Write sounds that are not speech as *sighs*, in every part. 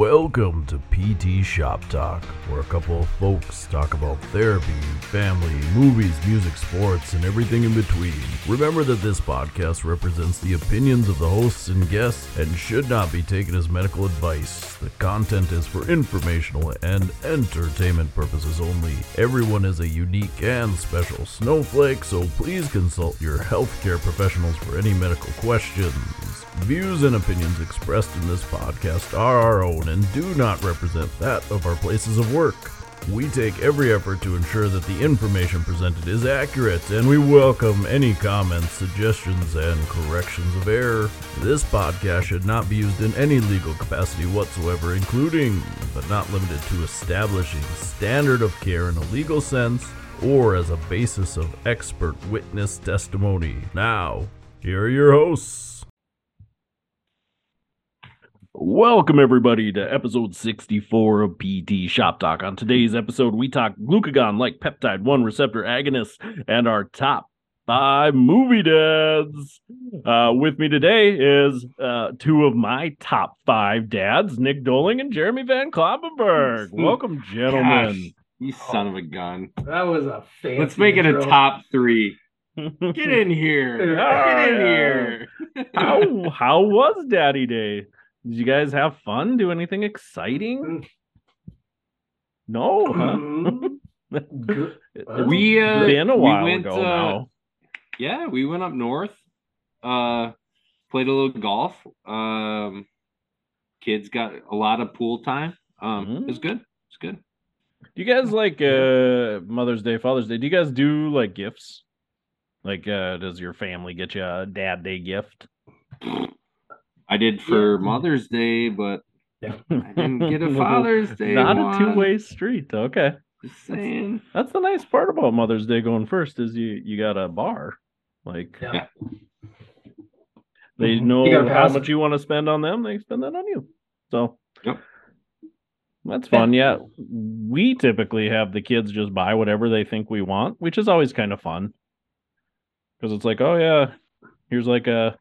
Welcome to PT Shop Talk, where a couple of folks talk about therapy, family, movies, music, sports, and everything in between. Remember that this podcast represents the opinions of the hosts and guests and should not be taken as medical advice. The content is for informational and entertainment purposes only. Everyone is a unique and special snowflake, so please consult your healthcare professionals for any medical questions. Views and opinions expressed in this podcast are our own and do not represent that of our places of work. We take every effort to ensure that the information presented is accurate, and we welcome any comments, suggestions, and corrections of error. This podcast should not be used in any legal capacity whatsoever, including, but not limited to, establishing standard of care in a legal sense or as a basis of expert witness testimony. Now, here are your hosts. Welcome, everybody, to episode 64 of PT Shop Talk. On today's episode, we talk glucagon like peptide 1 receptor agonists and our top five movie dads. Uh, with me today is uh, two of my top five dads, Nic Doling and Jeremy Van Kloppenberg. *laughs* Welcome, gentlemen. Gosh, you son of a gun. That was a fancy. Let's make it a top three. Get in *laughs* here. Get in here. how, how was Daddy Day? Did you guys have fun? Do anything exciting? No, huh? *laughs* It's We, uh, been a we while went, ago uh, now. yeah, we went up north. Uh, played a little golf. Um, kids got a lot of pool time. Um, it was Mm. good. It's good. Do you guys like uh Mother's Day, Father's Day? Do you guys do like gifts? Like uh does your family get you a dad day gift? *sniffs* I did for Yeah. Mother's Day, but Yeah. I didn't get a *laughs* Father's Day. Not a two-way street. Okay. Just saying. That's the nice part about Mother's Day going first is you you got a bar. Like Yeah. they Mhm. know how much you want to spend on them, they spend that on you. So Yep. That's fun. Yeah. We typically have the kids just buy whatever they think we want, which is always kind of fun. Cuz it's like, "Oh yeah, here's like a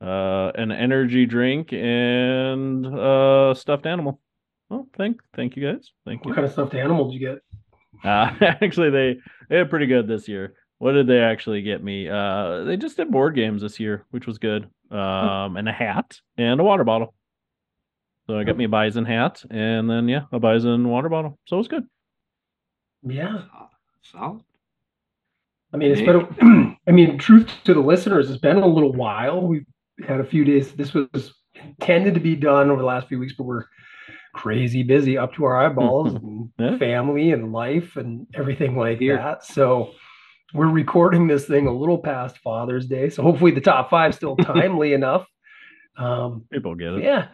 uh an energy drink and uh stuffed animal." Well, thank thank you guys. Thank you. What kind of stuffed animal did you get? *laughs* Uh, actually, they they did pretty good this year. What did they actually get me? Uh, they just did board games this year, which was good. Um, and a hat and a water bottle. So I got me a bison hat and then yeah, a bison water bottle. So it was good. Yeah. Solid. I mean, it's been. *clears throat* I mean, truth to the listeners, it's been a little while. We've had a few days. This was intended to be done over the last few weeks, but we're crazy busy up to our eyeballs, *laughs* and Yeah. family and life and everything like Here. that. So we're recording this thing a little past Father's Day. So hopefully the top five still *laughs* timely enough. Um, People get it. Yeah,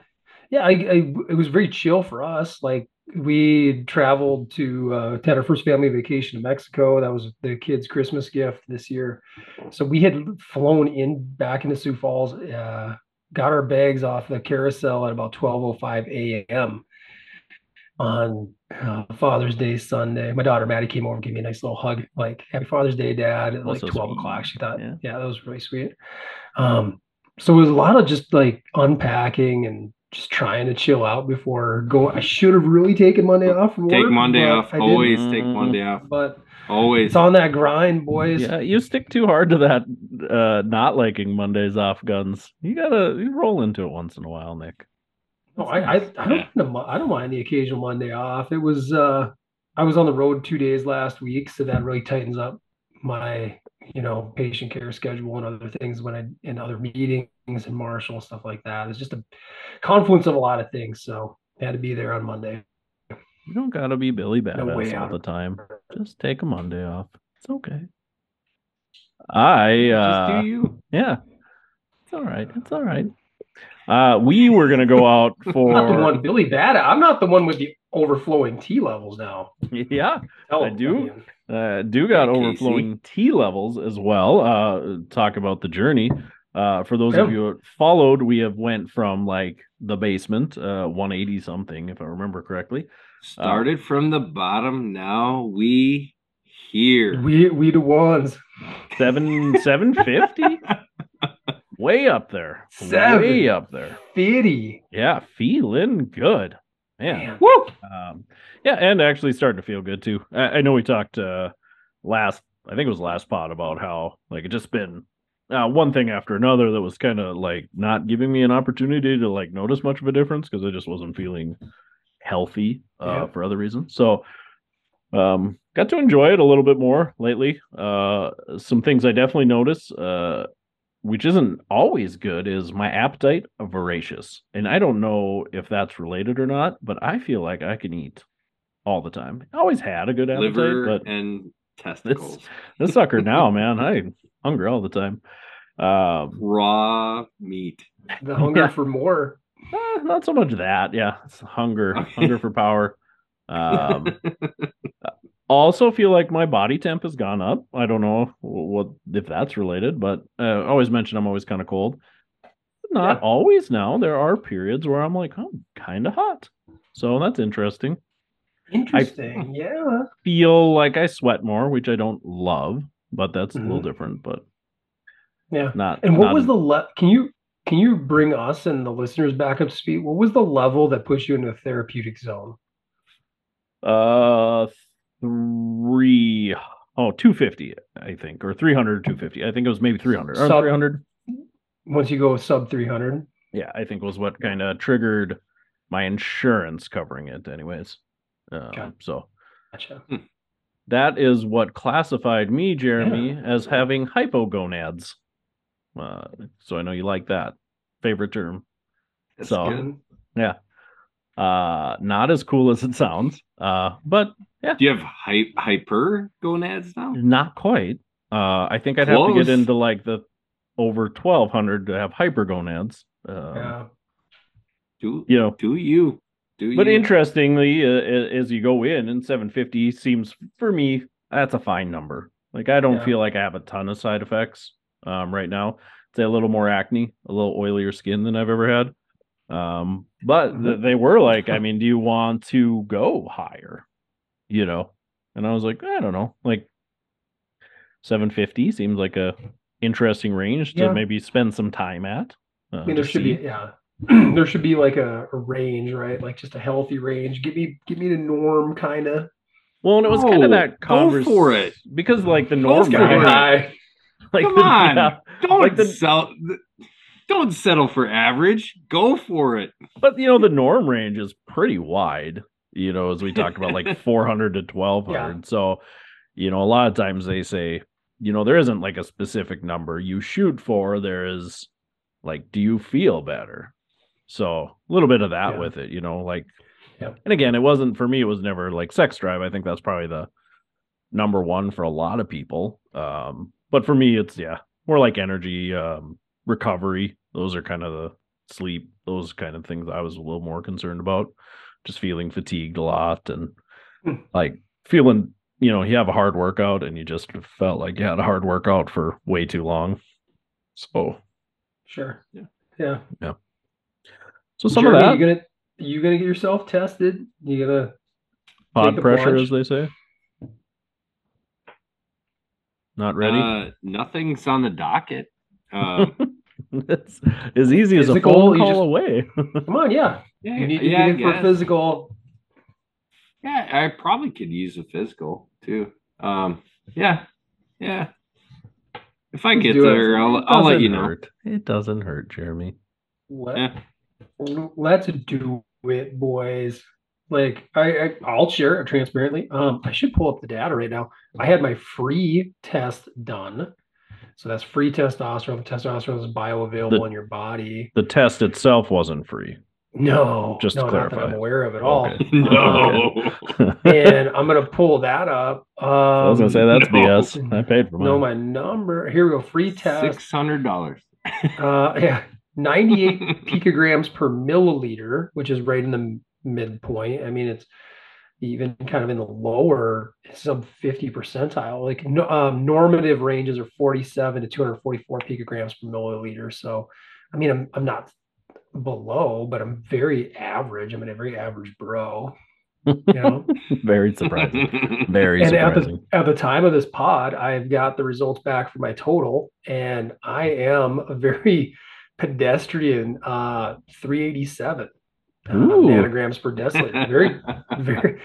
yeah. I, I it was very chill for us. Like we traveled to uh, had our first family vacation to Mexico. That was the kids' Christmas gift this year. So we had flown in back into Sioux Falls. Uh, got our bags off the carousel at about twelve oh five a.m. on uh, Father's Day Sunday. My daughter Maddie came over and gave me a nice little hug, like "Happy Father's Day, Dad." At like so twelve sweet. o'clock, she thought, Yeah. yeah. that was really sweet. Um, so it was a lot of just like unpacking and just trying to chill out before going. I should have really taken Monday off from Take work, Monday off. I didn't. Always take Mm. Monday off. But Always. it's on that grind, boys. Yeah, you stick too hard to that uh not liking Mondays off guns. You gotta you roll into it once in a while, Nic. No, I, I, I don't mind the, I don't mind the occasional Monday off. It was uh I was on the road two days last week, so that really tightens up my you know patient care schedule and other things when I in other meetings and Marshall and stuff like that. It's just a confluence of a lot of things. So I had to be there on Monday. You don't gotta be Billy No Badass way all the time. Just take a Monday off. It's okay. I uh Just do you. yeah. It's all right. It's all right. Uh we were gonna go out I'm *laughs* not the one Billy Bad. I'm not the one with the overflowing T levels now. *laughs* yeah. Tell I do. Uh, do got Hey, overflowing T levels as well. Uh, talk about the journey. Uh, for those of you who followed, we have went from like the basement, uh, 180 something, if I remember correctly. Started from the bottom. Now we here. We we the ones. Seven, *laughs* 750, way up there, Seven. way up there. Fitty. Yeah, feeling good. Man. Man. Woo! Um, yeah, and actually starting to feel good too. I, I know we talked uh, last, I think it was last pod about how like it just been uh, one thing after another that was kind of like not giving me an opportunity to like notice much of a difference because I just wasn't feeling healthy uh, Yeah. for other reasons. So um, got to enjoy it a little bit more lately. Uh, some things I definitely notice, uh, which isn't always good, is my appetite voracious, and I don't know if that's related or not, but I feel like I can eat all the time. I always had a good appetite, Liver but and testicles. *laughs* this sucker now, *laughs* man, I hunger all the time. Um, Raw meat. The hunger Yeah. for more. *laughs* eh, not so much that, yeah, it's hunger, Okay. hunger for power. Um, also feel like my body temp has gone up. I don't know what if that's related, but uh, I always mention I'm always kind of cold. Not Yeah. always now. There are periods where I'm like, I'm kind of hot. So that's interesting. Interesting. yeah. Feel like I sweat more, which I don't love, but that's a little Mhm. different, but Yeah. not. And what not was an- the le- can you can you bring us and the listeners back up to speed? What was the level that puts you into a therapeutic zone? Uh, three, oh, 250, I think, or 300 or 250. I think it was maybe 300. Or Sub- 300. Once you go sub 300? Yeah, I think was what kind of triggered my insurance covering it, anyways. Um, Okay. So Gotcha. that is what classified me, Jeremy, as having hypogonads. Uh, so I know you like that favorite term. That's So- good. Uh, not as cool as it sounds. Uh, but yeah. Do you have hy- hyper gonads now? Not quite. Uh, I think I'd have to get into like the over twelve hundred to have hypergonads. Um, Yeah. Do You know, do you? Do but you? interestingly, uh, as you go in, and seven fifty seems for me that's a fine number. Like I don't Yeah. feel like I have a ton of side effects um, right now. Say a little more acne, a little oilier skin than I've ever had. Um, but th- Mhm. they were like, I mean, do you want to go higher? You know, and I was like, I don't know, like 750 seems like a interesting range to Yeah. maybe spend some time at. Uh, I mean, there should see. be yeah. *clears throat* there should be like a, a range, right? Like just a healthy range. Give me give me the norm kind of. Well, and it was kind of that go for it. because like the norm guy, range- *laughs* like Come the- on. yeah, Don't Like the- sell. Don't settle for average. Go for it. but you know the norm range is pretty wide. You know, as we talked about, like *laughs* 400 to 1200. So, you know, a lot of times they say, you know, there isn't like a specific number you shoot for. There is like, do you feel better? So a little bit of that Yeah. with it, you know, like, Yep. and again, it wasn't for me. It was never like sex drive. I think that's probably the number one for a lot of people. Um, but for me, it's yeah, more like energy, um, recovery. Those are kind of the sleep. Those kind of things I was a little more concerned about. Just feeling fatigued a lot and Hmm. like feeling, you know, you have a hard workout and you just felt like you had a hard workout for way too long. So, Sure. Yeah. Yeah. Yeah. so some Jeremy, of that You gonna you gonna get yourself tested? You gonna pod pressure, plunge? as they say. Not ready. Uh, nothing's on the docket. Um, *laughs* *laughs* it's as easy as a Physical, phone call just- away. *laughs* come on, yeah. yeah, You need to yeah, get in for a physical. Yeah, I probably could use a physical too. Um, yeah, yeah. If I get do it. there, I'll It I'll let doesn't you know. hurt. It doesn't hurt, Jeremy. Let, Yeah. Let's do it, boys. Like I, I I'll share it transparently. Um, I should pull up the data right now. I had my free test done. So that's free testosterone. Testosterone is bioavailable The- in your body. The test itself wasn't free. No, Just to no, not that clarify. I'm aware of at all. Okay. *laughs* no. *laughs* and I'm gonna pull that up. Um, I was gonna say that's no. BS. I paid for mine. No, my number. Here we go. Free test. Six hundred dollars. Uh, yeah, 98 picograms per milliliter, which is right in the midpoint. I mean, it's even kind of in the lower sub 50 percentile. Like no, um, normative ranges are 47 to 244 picograms per milliliter. So, I mean, I'm I'm not below, but I'm very average. I'm a very average bro. You know. *laughs* Very surprising. Very and at the surprising. at the time of this pod, I've got the results back for my total, and I am a very *laughs* pedestrian uh 387. Uh, nanograms per deciliter. Very, *laughs* very.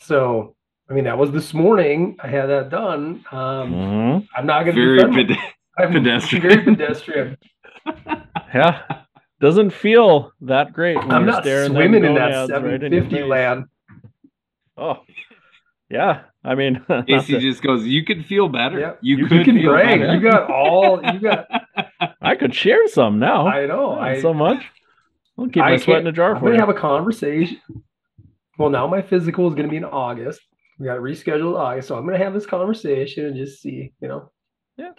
So, I mean, that was this morning. I had that done. Um, Mhm. I'm not going to be Very ped- *laughs* I'm pedestrian. Very pedestrian. *laughs* Yeah. Doesn't feel that great. When I'm you're not staring them swimming in that gonads right in your 750 face. land. Oh, yeah. I mean, not Casey just goes, "You could feel better. Yeah. You, You, could can feel brag. better." You got all. You got. I could share some now. I know. Not I so much. I'll keep my sweat in a jar I'm for gonna have a conversation. Well, now my physical is gonna be in August. We got to reschedule August, so I'm gonna have this conversation and just see. You know. Yeah.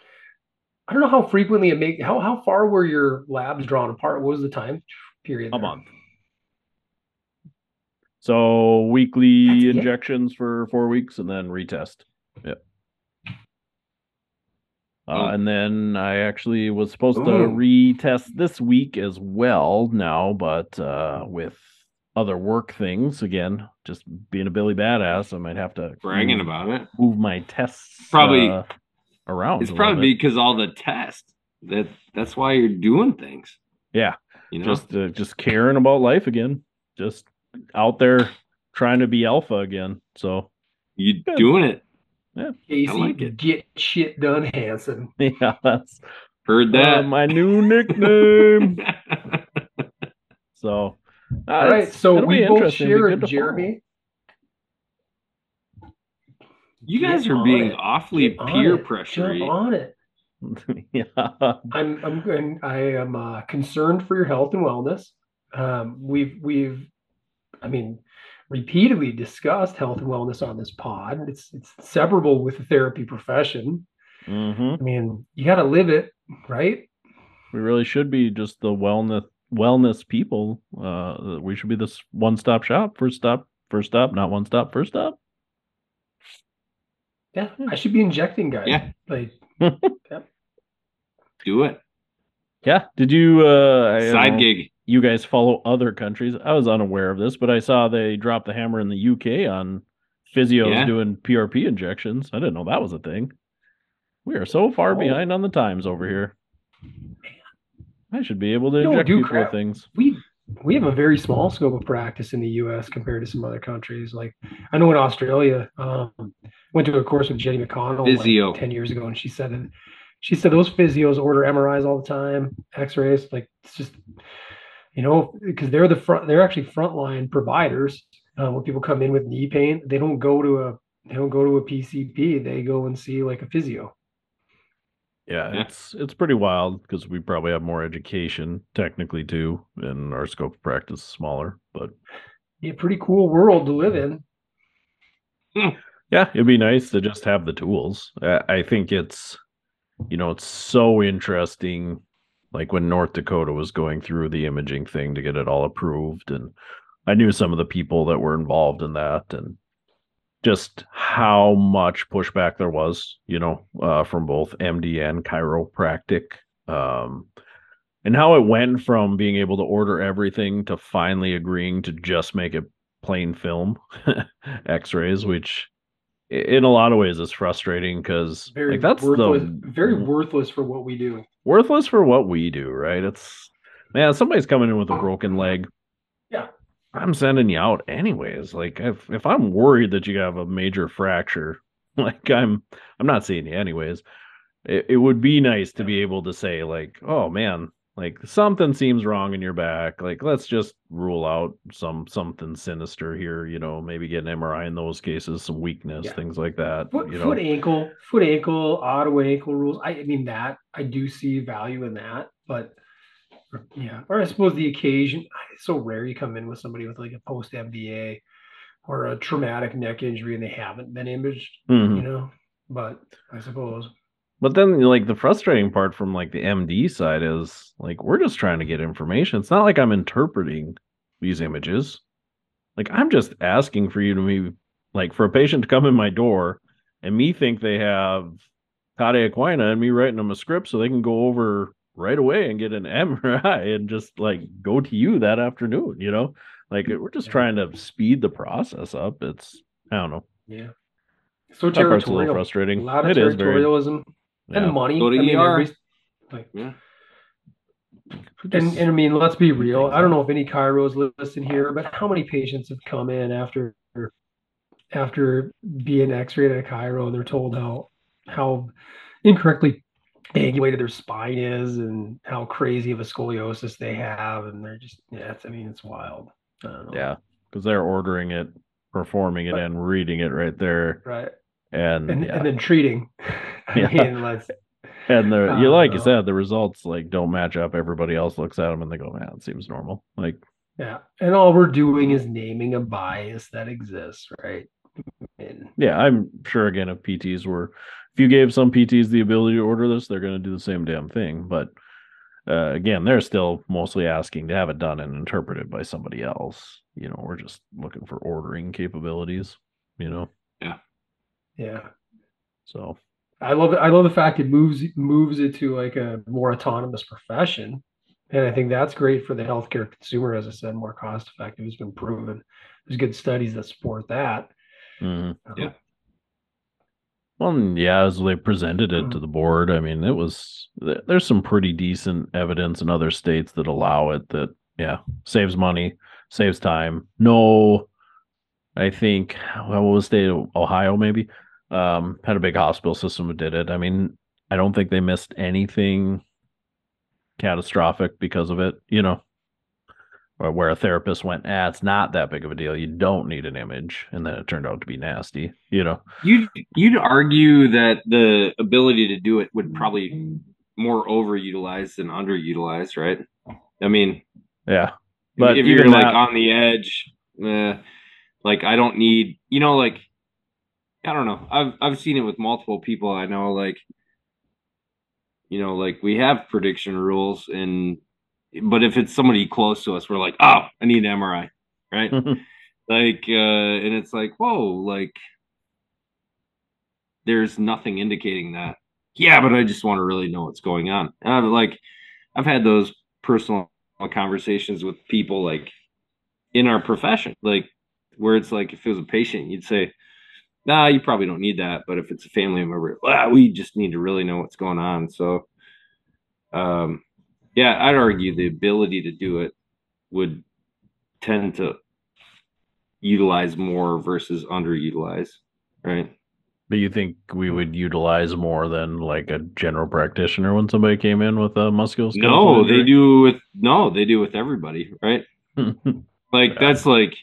I don't know how frequently it make. How how far were your labs drawn apart? What was the time period? a there? month. So weekly That's it? injections for four weeks and then retest. Yep. Uh, and then I actually was supposed to retest this week as well now, but uh, with other work things again, just being a Billy badass, I might have to bragging move, about it. move my tests Probably- uh, around. It's probably because all the tests that that's why you're doing things. Yeah. You know, just uh, just caring about life again, just out there trying to be alpha again. So you doing it. Casey, like it. get shit done, Hanson. *laughs* yeah, that's Heard uh, that. my new nickname. *laughs* so, uh, All right, so we both share good to Jeremy. you guys Get are being it. awfully Get peer pressure. On it. *laughs* yeah, I'm I'm going I am uh, concerned for your health and wellness. Um, we've we've I mean repeatedly discussed health and wellness on this pod. It's it's separable with the therapy profession. hmm I mean, you got to live it, right? we really should be just the wellness wellness people. Uh, we should be this one stop shop, first stop, first stop, not one stop, first stop. Yeah, I should be injecting guys. Yeah. Like *laughs* Do it. Yeah. Did you? Uh, I don't Side know. gig. You guys follow other countries. I was unaware of this, but I saw they dropped the hammer in the UK on physios Yeah. doing PRP injections. I didn't know that was a thing. We are so far Oh. behind on the times over here. I should be able to You don't inject do people crap. things. we we have a very small scope of practice in the U.S. compared to some other countries. Like I know in Australia, um, went to a course with Jenny McConnell like, Physio. ten years ago, and she said that she said those physios order MRIs all the time, X-rays. Like it's just you know because they're the front, they're actually frontline providers. Uh, when people come in with knee pain, they don't go to a they don't go to a PCP. They go and see like a physio. Yeah, Yeah. it's it's pretty wild because we probably have more education technically too, and our scope of practice is smaller. But Be a pretty cool world to live in. Yeah, it'd be nice to just have the tools. I I think it's, you know, it's so interesting. Like when North Dakota was going through the imaging thing to get it all approved, and I knew some of the people that were involved in that, and just how much pushback there was, you know, uh, from both MD and chiropractic, um, and how it went from being able to order everything to finally agreeing to just make it plain film *laughs* X-rays, which i- in a lot of ways it's frustrating because Very like that's worthless. the very mm-hmm. worthless for what we do. worthless for what we do, right? It's man, somebody's coming in with a uh-huh. broken leg. Yeah. I'm sending you out anyways. Like if if I'm worried that you have a major fracture, *laughs* like I'm I'm not seeing you anyways. It, it would be nice to be able to say like, oh man, like something seems wrong in your back. Like let's just rule out some something sinister here. You know, maybe get an MRI in those cases, some weakness, Yeah. things like that. Foot, you know, foot ankle, foot ankle, auto ankle rules. I, I mean that I do see value in that, but yeah, or I suppose the occasion. It's so rare you come in with somebody with like a post MVA or a traumatic neck injury and they haven't been imaged, Mhm. you know. But I suppose But then, like the frustrating part from like the MD side is like we're just trying to get information. It's not like I'm interpreting these images. Like I'm just asking for you to me, like for a patient to come in my door and me think they have cauda equina and me writing them a script so they can go over right away and get an *laughs* MRI and just like go to you that afternoon. You know, like mm, we're just trying to speed the process up. It's I don't know. yeah. So That part's a little frustrating. a lot of It is very territorialism and money. Go to I mean, ER. everybody's- like Yeah. And, and I mean, let's be real. I don't know if any chiros listen here, but how many patients have come in after after being x-rayed at a chiro and they're told how how incorrectly angulated their spine is and how crazy of a scoliosis they have and they're just yeah it's, i mean it's wild yeah because they're ordering it performing it and reading it right there right and and, yeah. and then treating *laughs* Yeah. I mean, let's, and the you don't like you said the results like don't match up. Everybody else looks at them and they go man it seems normal. Like yeah. And all we're doing is naming a bias that exists right? And yeah i'm sure again if pts were if you gave some pts the ability to order this they're going to do the same damn thing. But uh, again they're still mostly asking to have it done and interpreted by somebody else. You know we're just looking for ordering capabilities you know? Yeah. yeah. So I love it. I love the fact it moves moves it to like a more autonomous profession, and I think that's great for the healthcare consumer. As I said, more cost effective has been proven. There's good studies that support that. mhm. Yeah. Well, yeah, as they presented it Mm. to the board, I mean, it was there's some pretty decent evidence in other states that allow it that yeah, saves money, saves time. No, I think well, what was the state of Ohio maybe um had a big hospital system that did it. I mean, I don't think they missed anything catastrophic because of it, you know. Or where a therapist went, ah, it's not that big of a deal. You don't need an image, and then it turned out to be nasty, you know. You'd you'd argue that the ability to do it would probably more overutilized than underutilized, right? I mean, Yeah. But if you're like on the edge, eh, like I don't need, you know, like I don't know. I've I've seen it with multiple people. I know, like you know, like we have prediction rules, and but if it's somebody close to us, we're like, oh, I need an MRI, right? *laughs* like, uh, and it's like, whoa, like there's nothing indicating that. Yeah, but I just want to really know what's going on. And I've like, I've had those personal conversations with people like in our profession, like where it's like if it was a patient, you'd say, "Nah, you probably don't need that," but if it's a family member, well, we just need to really know what's going on. So, um, yeah, I'd argue the ability to do it would tend to utilize more versus underutilize, right? But you think we would utilize more than like a general practitioner when somebody came in with a musculoskeletal? No, they do with no, they do with everybody, right? *laughs* Like Yeah. that's like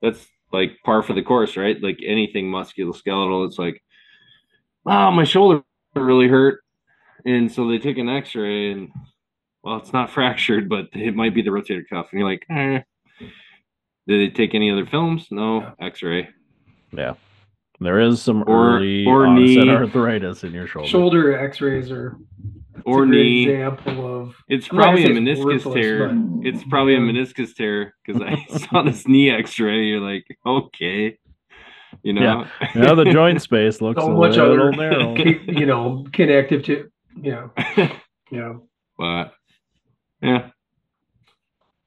that's like par for the course, right? Like anything musculoskeletal, it's like, wow, my shoulder really hurt, and so they take an X-ray, and well, it's not *laughs* fractured, but it might be the rotator cuff, and you're like, eh. Did they take any other films? No, X-ray. yeah. There is some Or- early or onset knee. arthritis in your shoulder. Shoulder X-rays are it's Or a knee. example of It's I'm not gonna probably a meniscus tear. but- It's probably a meniscus tear because I *laughs* saw this knee X-ray. You're like, okay, you know. Yeah, the *laughs* joint space looks so a much little other narrow. *laughs* you know connective to you know yeah but yeah,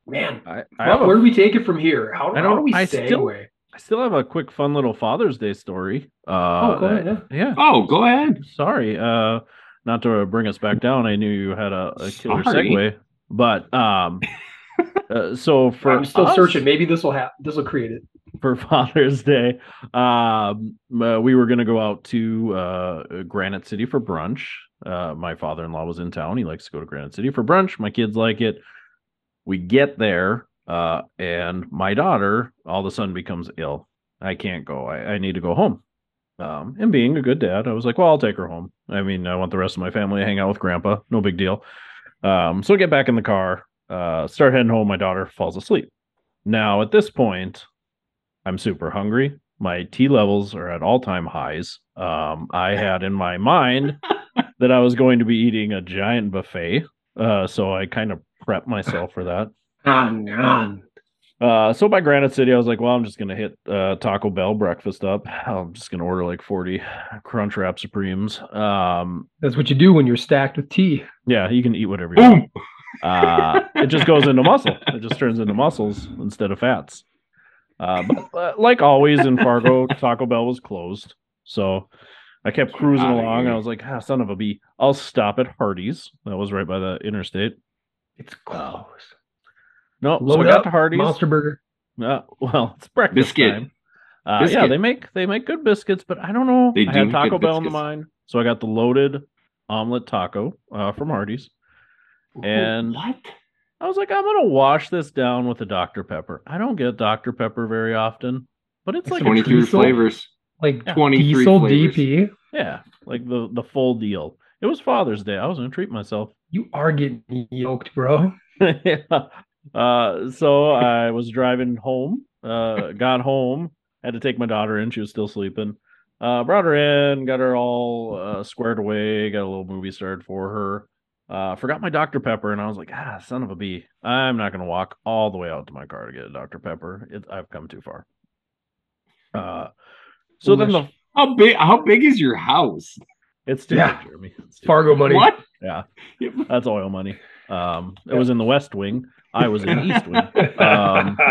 man I, well, where do we take it from here how, I how don't- do we I segue still- I still have a quick, fun little Father's Day story. Uh, oh go ahead yeah. yeah. Oh, go ahead. Sorry, uh, not to bring us back down. I knew you had a, a killer Sorry. segue, but um, *laughs* uh, so for i'm still us- searching maybe this will have this will create it for *laughs* Father's Day, um, uh, we were going to go out to uh, Granite City for brunch. Uh, my father in law was in town. He likes to go to Granite City for brunch. My kids like it. We get there, uh, and my daughter all of a sudden becomes ill. I can't go. I, I need to go home. Um, and being a good dad, I was like, well, I'll take her home. I mean, I want the rest of my family to hang out with grandpa. No big deal. Um, so I get back in the car, uh, start heading home. My daughter falls asleep. Now, at this point, I'm super hungry. My T levels are at all time highs. Um, I had in my mind *laughs* that I was going to be eating a giant buffet. Uh, so I kind of prepped myself for that. on on Uh, so by Granite City, I was like, well, I'm just gonna hit uh, Taco Bell breakfast up. I'm just gonna order like 40 Crunchwrap Supremes. Um, that's what you do when you're stacked with tea yeah, you can eat whatever you want. Uh, it just goes into muscle. It just turns into muscles instead of fats. Uh, but uh, like always in Fargo, Taco Bell was closed, so I kept cruising along. here. I was like, ah, son of a bee, I'll stop at Hardee's. That was right by the interstate. It's close. No, so I Load got up, to Hardee's. Monster Burger. Uh, well, it's breakfast Biscuit. time. Uh, yeah, they make they make good biscuits, but I don't know. They I do had Taco good Bell in the mind, so I got the loaded omelet taco uh, from Hardee's. And- what? I was like, I'm gonna wash this down with a Dr Pepper. I don't get Dr Pepper very often, but it's like a Twenty three diesel? flavors. Like Yeah. 23 diesel flavors. DP. yeah, like the the full deal. It was Father's Day. I was gonna treat myself. You are getting yoked, bro. yeah. *laughs* *laughs* Uh, so I was driving home. Uh, got home. Had to take my daughter in. She was still sleeping. Uh, brought her in. Got her all uh, squared away. Got a little movie started for her. Uh, forgot my Dr Pepper, and I was like, ah, son of a bee. I'm not gonna walk all the way out to my car to get a Dr Pepper. It, I've come too far. Uh, so then the How big? How big is your house? it's too Yeah. big, Jeremy. It's too Fargo money. What? Yeah, *laughs* that's oil money. Um, it was in the West Wing. I was in Eastwood. Um, *laughs*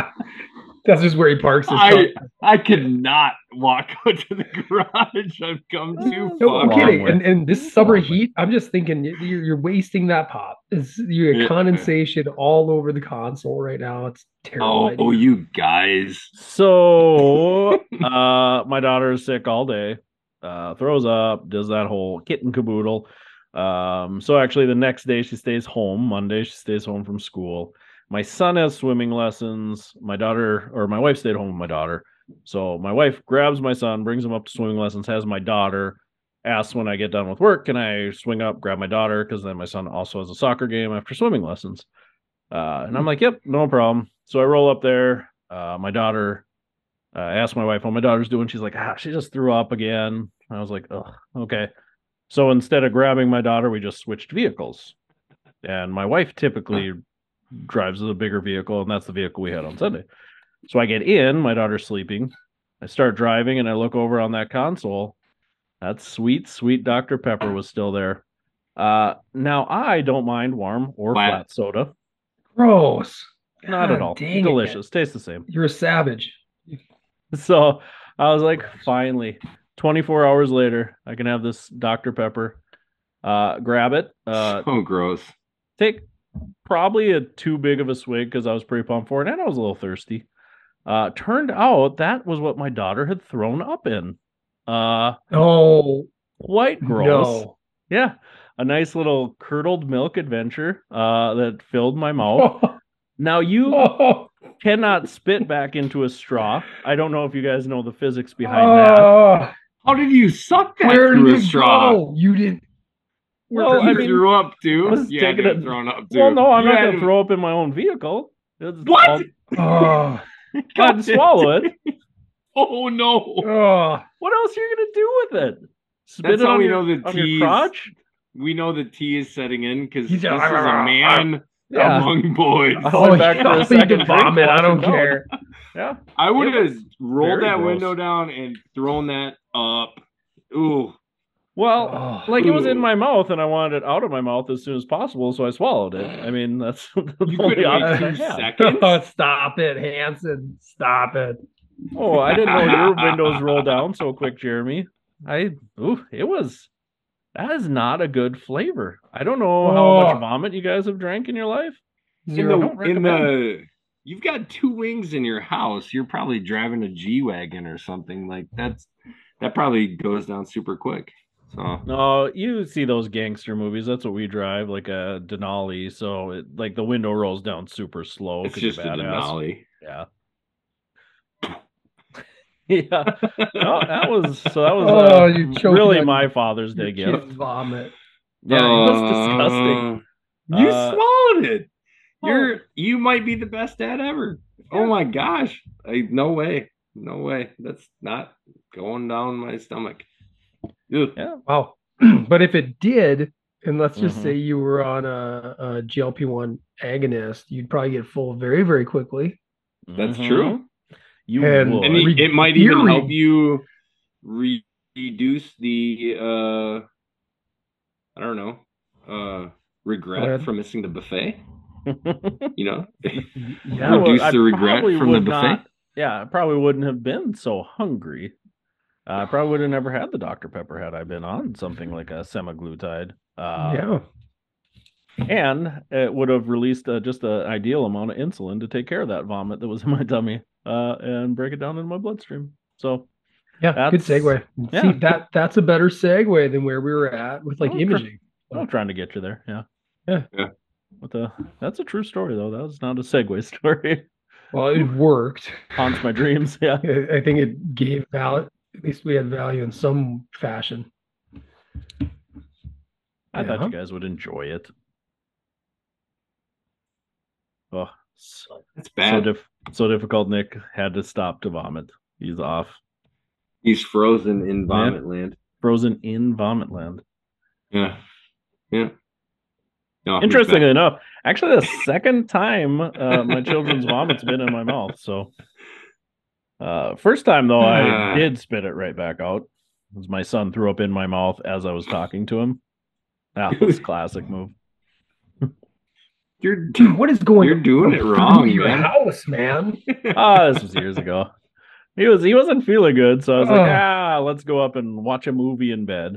That's just where he parks his I car. I could not walk *laughs* out to the garage. I've come too No, far. I'm kidding. And and this summer heat, I'm just thinking you're, you're wasting that pop. It's you Yeah. condensation all over the console right now. It's terrible. Oh, oh, you guys. So uh my daughter is sick all day. Uh throws up, does that whole kit and caboodle. Um so actually the next day she stays home. Monday she stays home from school. My son has swimming lessons. My daughter or my wife stayed home with my daughter. So my wife grabs my son, brings him up to swimming lessons, has my daughter, asks when I get done with work, can I swing up, grab my daughter? Because then my son also has a soccer game after swimming lessons. Uh, and I'm like, yep, no problem. So I roll up there. Uh, my daughter uh, asked my wife how my daughter's doing. She's like, ah, she just threw up again. I was like, oh, okay. So instead of grabbing my daughter, we just switched vehicles. And my wife typically drives the bigger vehicle, and that's the vehicle we had on Sunday. So I get in, my daughter's sleeping. I start driving, and I look over on that console. That sweet, sweet Dr. Pepper was still there. Uh, now I don't mind warm or Flat. flat soda. gross. Not at all. dang it. Delicious. Tastes the same. You're a savage. So I was like, finally, 24 hours later, I can have this Dr. Pepper. Uh, grab it. Uh, oh, gross. take probably a too big of a swig because I was pretty pumped for it and I was a little thirsty. Uh, turned out that was what my daughter had thrown up in. Uh, Oh quite gross. no. Yeah, a nice little curdled milk adventure uh, that filled my mouth. *laughs* Now you *laughs* Oh, cannot spit back into a straw. I don't know if you guys know the physics behind that. oh, How did you suck that where through a straw? go? You didn't. Well, you I mean, threw up was yeah, taking dude, it- thrown up too. Well, no, I'm You not going to throw up in my own vehicle. It's What? all- *laughs* Oh, to swallow it. *laughs* Oh no! oh. What else are you going to do with it? Spit That's it how on we your, know the your crotch? We know the tea is setting in because this is a *laughs* man Yeah. among boys. I went Oh, back for a second vomit. I don't care. Yeah. I would have rolled that gross. window down and thrown that up. Ooh, Well, Oh. like it was in my mouth and I wanted it out of my mouth as soon as possible, so I swallowed it. I mean, that's *laughs* the you only could wait option two seconds. *laughs* Oh, stop it, Hanson. Stop it. Oh, I didn't know your *laughs* windows roll down so quick, Jeremy. I ooh, it was that is not a good flavor. I don't know how Oh. much vomit you guys have drank in your life. in Zero. don't the in the you've got two wings in your house. You're probably driving a G wagon or something like that's that probably goes down super quick. So No, you see those gangster movies. That's what we drive, like a Denali. So it, like the window rolls down super slow. it's 'cause you're just a. Denali. Yeah. *laughs* yeah. No, that was so that was Oh, uh, you're really on my Father's Day Your gift. kid's vomit. Yeah, it was disgusting. Uh, You Uh, swallowed it. oh. You're you might be the best dad ever. Oh my gosh. I no way. No way. That's not going down my stomach. Ugh. Yeah. Wow. *clears throat* but if it did, and let's just Mhm. say you were on a, a GLP one agonist, you'd probably get full very, very quickly. That's Mhm. true. You And- would. And it, it might even eerie. help you re- reduce the uh I don't know, uh regret ahead. from missing the buffet. *laughs* You know? Yeah. *laughs* Reduce I the regret from the buffet. not- yeah, I probably wouldn't have been so hungry. Uh, I probably would have never had the Dr. Pepper had I been on something like a semaglutide. Uh, yeah. and it would have released uh, just an ideal amount of insulin to take care of that vomit that was in my tummy uh, and break it down in my bloodstream. So Yeah, good segue. yeah. See that that's a better segue than where we were at with like Oh, imaging. I'm trying to get you there. Yeah. Yeah. Yeah. But the that's a true story though. That was not a segue *laughs* story. Well, it worked. Haunts my dreams. Yeah. *laughs* I I think it gave value. At least we had value in some fashion. I thought you guys would enjoy it. Oh, so, That's so, bad. so difficult. Nic had to stop to vomit. He's off, He's frozen in vomit land. frozen in vomit land. Yeah. Yeah. No, Interestingly enough, actually, the second time uh, my children's vomit's been in my mouth. So, uh, first time though. I *laughs* did spit it right back out. As my son threw up in my mouth as I was talking to him. That was a *laughs* classic move. You're What is going You're doing it through wrong, your man. house, man? Ah, this was years ago. He was he wasn't feeling good, so I was like, Oh. ah, let's go up and watch a movie in bed.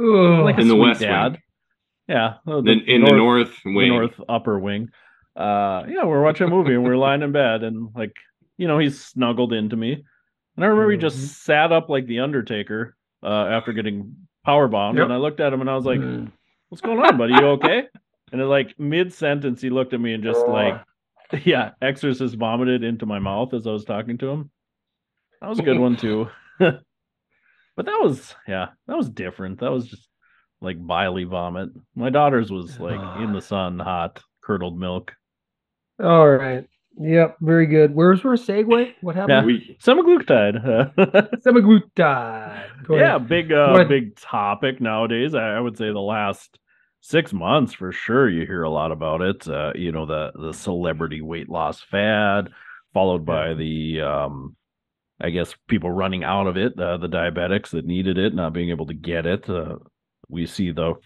Ugh. Like a In the sweet West dad. Wing. Yeah, well, in, in the north the wing. north upper wing. Uh, yeah, we're watching a movie and we're lying in bed and like, you know, he's snuggled into me, and I remember he Mhm. just sat up like the Undertaker uh, after getting power bombed, Yep. and I looked at him and I was like, Mm. "What's going on, buddy? You okay?" *laughs* And then like mid sentence, he looked at me and just like, *laughs* yeah, exorcist vomited into my mouth as I was talking to him. That was a good *laughs* one too. but that was yeah, that was different. That was just like biley vomit. My daughter's was like in the *sighs* sun, hot, curdled milk. All right. Yep. Very good. Where's our segue? What *laughs* happened? We, Semaglutide. *laughs* Semaglutide. Yeah, big uh big topic nowadays. I, I would say the last six months for sure you hear a lot about it. Uh, you know, the the celebrity weight loss fad, followed by the um I guess people running out of it, uh, the diabetics that needed it, not being able to get it. Uh, we see though,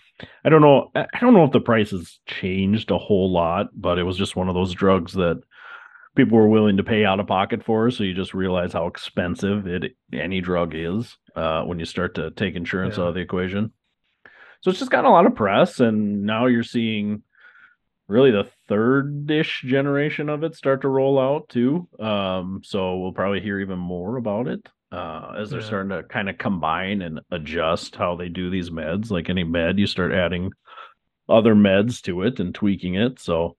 I don't know, I don't know if the price has changed a whole lot, but it was just one of those drugs that people were willing to pay out of pocket for. So you just realize how expensive it any drug is uh, when you start to take insurance Yeah. out of the equation. So it's just gotten a lot of press, and now you're seeing really the third-ish generation of it start to roll out too. Um, so we'll probably hear even more about it uh, as they're Yeah. starting to kind of combine and adjust how they do these meds. Like any med, you start adding other meds to it and tweaking it. So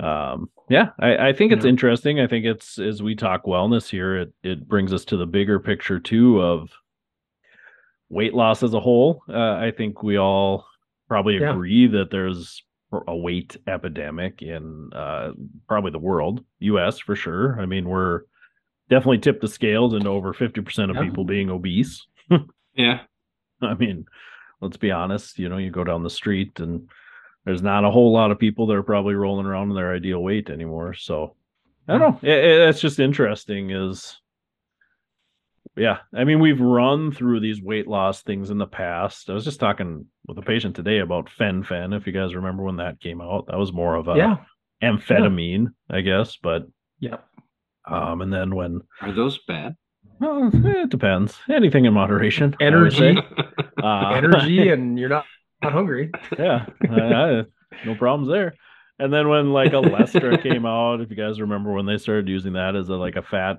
um yeah i i think it's Yeah. interesting i think it's as we talk wellness here it it brings us to the bigger picture too of weight loss as a whole uh, i think we all probably Yeah. agree that there's a weight epidemic in uh probably the world us for sure i mean we're definitely tipped the scales into over 50% of Yeah. people being obese *laughs* yeah. I mean, let's be honest, you know, you go down the street and there's not a whole lot of people that are probably rolling around in their ideal weight anymore. So I don't know. It, it- it's just interesting is yeah, I mean, we've run through these weight loss things in the past. I was just talking with a patient today about fen-phen. If you guys remember when that came out, that was more of a yeah. amphetamine, I guess. But Yeah. um, and then when Are those bad? well, it depends. Anything in moderation. I would say. Energy, Uh, energy, *laughs* and you're not not hungry. *laughs* yeah, I, I- no problems there. And then when like Olestra *laughs* came out, if you guys remember when they started using that as a like a fat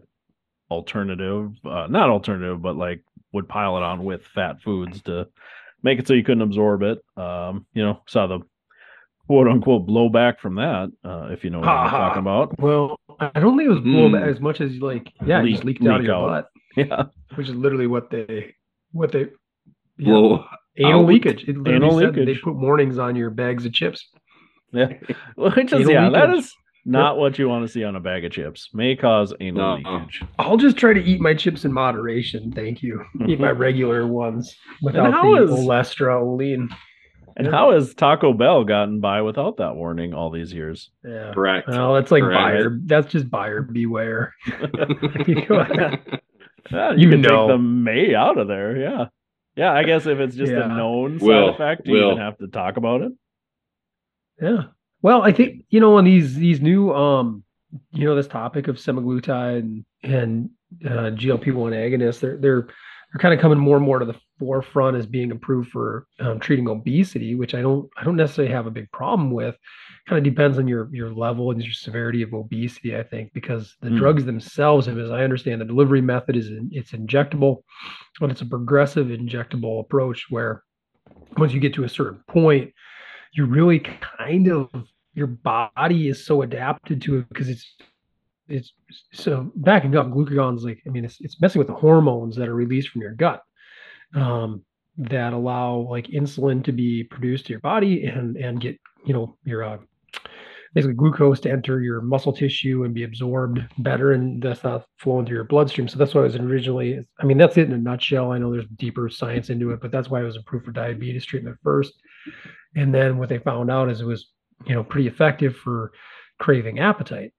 alternative, uh, not alternative, but like would pile it on with fat foods to make it so you couldn't absorb it. Um, you know, saw the quote unquote blowback from that, uh, if you know what I'm Ha ha. talking about. Well, I don't think it was blowback Mm. as much as like yeah, it Leak- just leaked out of leak your out. butt, *laughs* Yeah, which is literally what they what they yeah. Blow anal out. leakage. It literally Anal said leakage. They put warnings on your bags of chips. yeah. Which is Anal *laughs* yeah, leakage. is not what you want to see on a bag of chips. May cause anal No. leakage. I'll just try to eat my chips in moderation. Thank you. *laughs* Eat my regular ones without how the is- olestroline. And how has Taco Bell gotten by without that warning all these years? Yeah. Correct. Well, that's like Correct. buyer. That's just buyer beware. *laughs* You. Yeah, You you, can know. take the may out of there. Yeah. Yeah, I guess if it's just Yeah. a known Will, side effect, you will. even have to talk about it. Yeah. Well, I think you know on these these new um you know this topic of semaglutide and, and uh, GLP one agonists, they're they're they're kind of coming more and more to the forefront as being approved for um, treating obesity, which I don't I don't necessarily have a big problem with. Kind of depends on your your level and your severity of obesity, I think, because the mm. drugs themselves, as I understand, the delivery method is it's injectable, but it's a progressive injectable approach where once you get to a certain point, you really kind of your body is so adapted to it because it's it's so backing up glucagon's like i mean it's, it's messing with the hormones that are released from your gut um, that allow like insulin to be produced to your body and and get you know your uh, basically glucose to enter your muscle tissue and be absorbed better and that's not flowing through your bloodstream. So that's why it was originally i mean that's it in a nutshell. I know there's deeper science into it but that's why it was approved for diabetes treatment first. And then what they found out is it was you know pretty effective for craving appetite.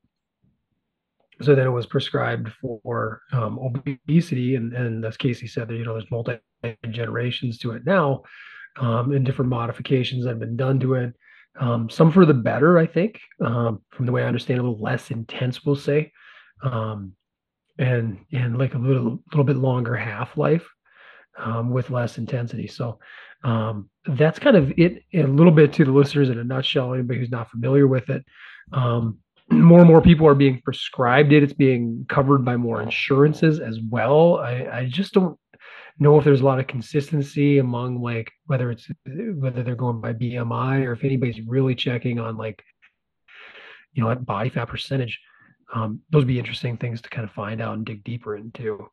So then it was prescribed for um, obesity. And, and as casey said that you know there's multi generations to it now um, and different modifications that have been done to it um, some for the better i think um, from the way i understand a little less intense we'll say um, and and like a little little bit longer half life um, with less intensity so that's kind of it a little bit to the listeners in a nutshell anybody who's not familiar with it um, *clears throat* more and more people are being prescribed it. It's being covered by more insurances as well. I, I just don't know if there's a lot of consistency among like whether it's whether they're going by BMI or if anybody's really checking on like you know body fat percentage. Um, those would be interesting things to kind of find out and dig deeper into.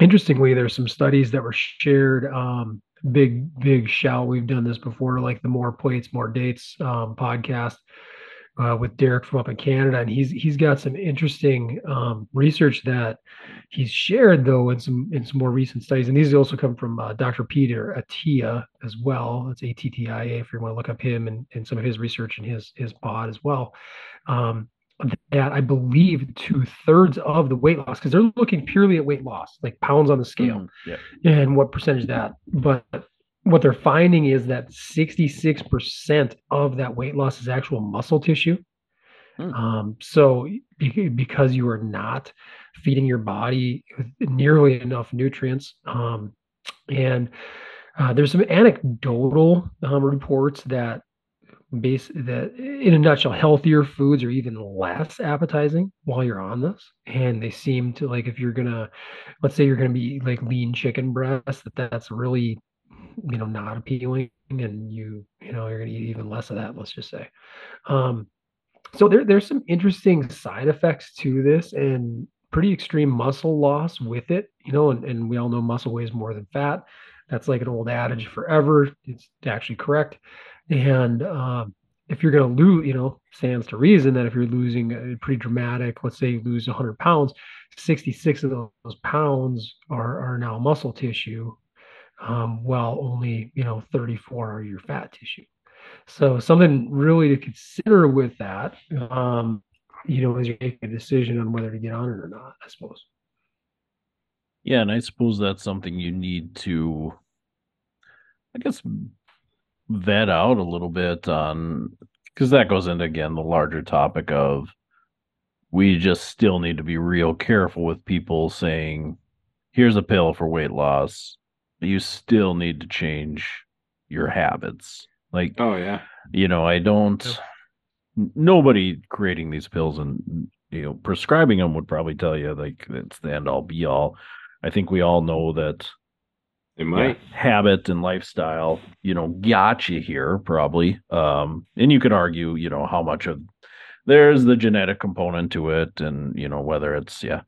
Interestingly, there's some studies that were shared. Um, big big shout. We've done this before, like the more plates, more dates um, podcast uh, with Derek from up in Canada, and he's he's got some interesting um, research that he's shared though in some in some more recent studies, and these also come from uh, Dr. Peter Attia as well. That's A T T I A if you want to look up him and, and some of his research and his his pod as well. Um, that I believe two thirds of the weight loss because they're looking purely at weight loss, like pounds on the scale, mm, yeah. and what percentage that. But what they're finding is that 66% of that weight loss is actual muscle tissue. Mm. Um, so because you are not feeding your body nearly enough nutrients, um, and uh, there's some anecdotal um, reports that base that in a nutshell healthier foods are even less appetizing while you're on this and they seem to like if you're gonna let's say you're gonna be like lean chicken breast that that's really you know not appealing and you you know you're going to eat even less of that let's just say. Um so there, there's some interesting side effects to this and pretty extreme muscle loss with it you know and, and we all know muscle weighs more than fat. That's like an old adage forever. It's actually correct. And um, if you're going to lose you know stands to reason that if you're losing a pretty dramatic let's say you lose 100 pounds 66 of those pounds are, are now muscle tissue um, while only you know 34 are your fat tissue. So something really to consider with that, um, you know, as you make a decision on whether to get on it or not, I suppose. Yeah, and I suppose that's something you need to, I guess, vet out a little bit on because that goes into again the larger topic of we just still need to be real careful with people saying, "Here's a pill for weight loss." You still need to change your habits. Like, oh yeah, you know, I don't. Nobody creating these pills and you know prescribing them would probably tell you like it's the end all be all. I think we all know that it might yeah, habit and lifestyle, you know, got you here probably. Um, and you could argue, you know, how much of there's the genetic component to it, and you know whether it's yeah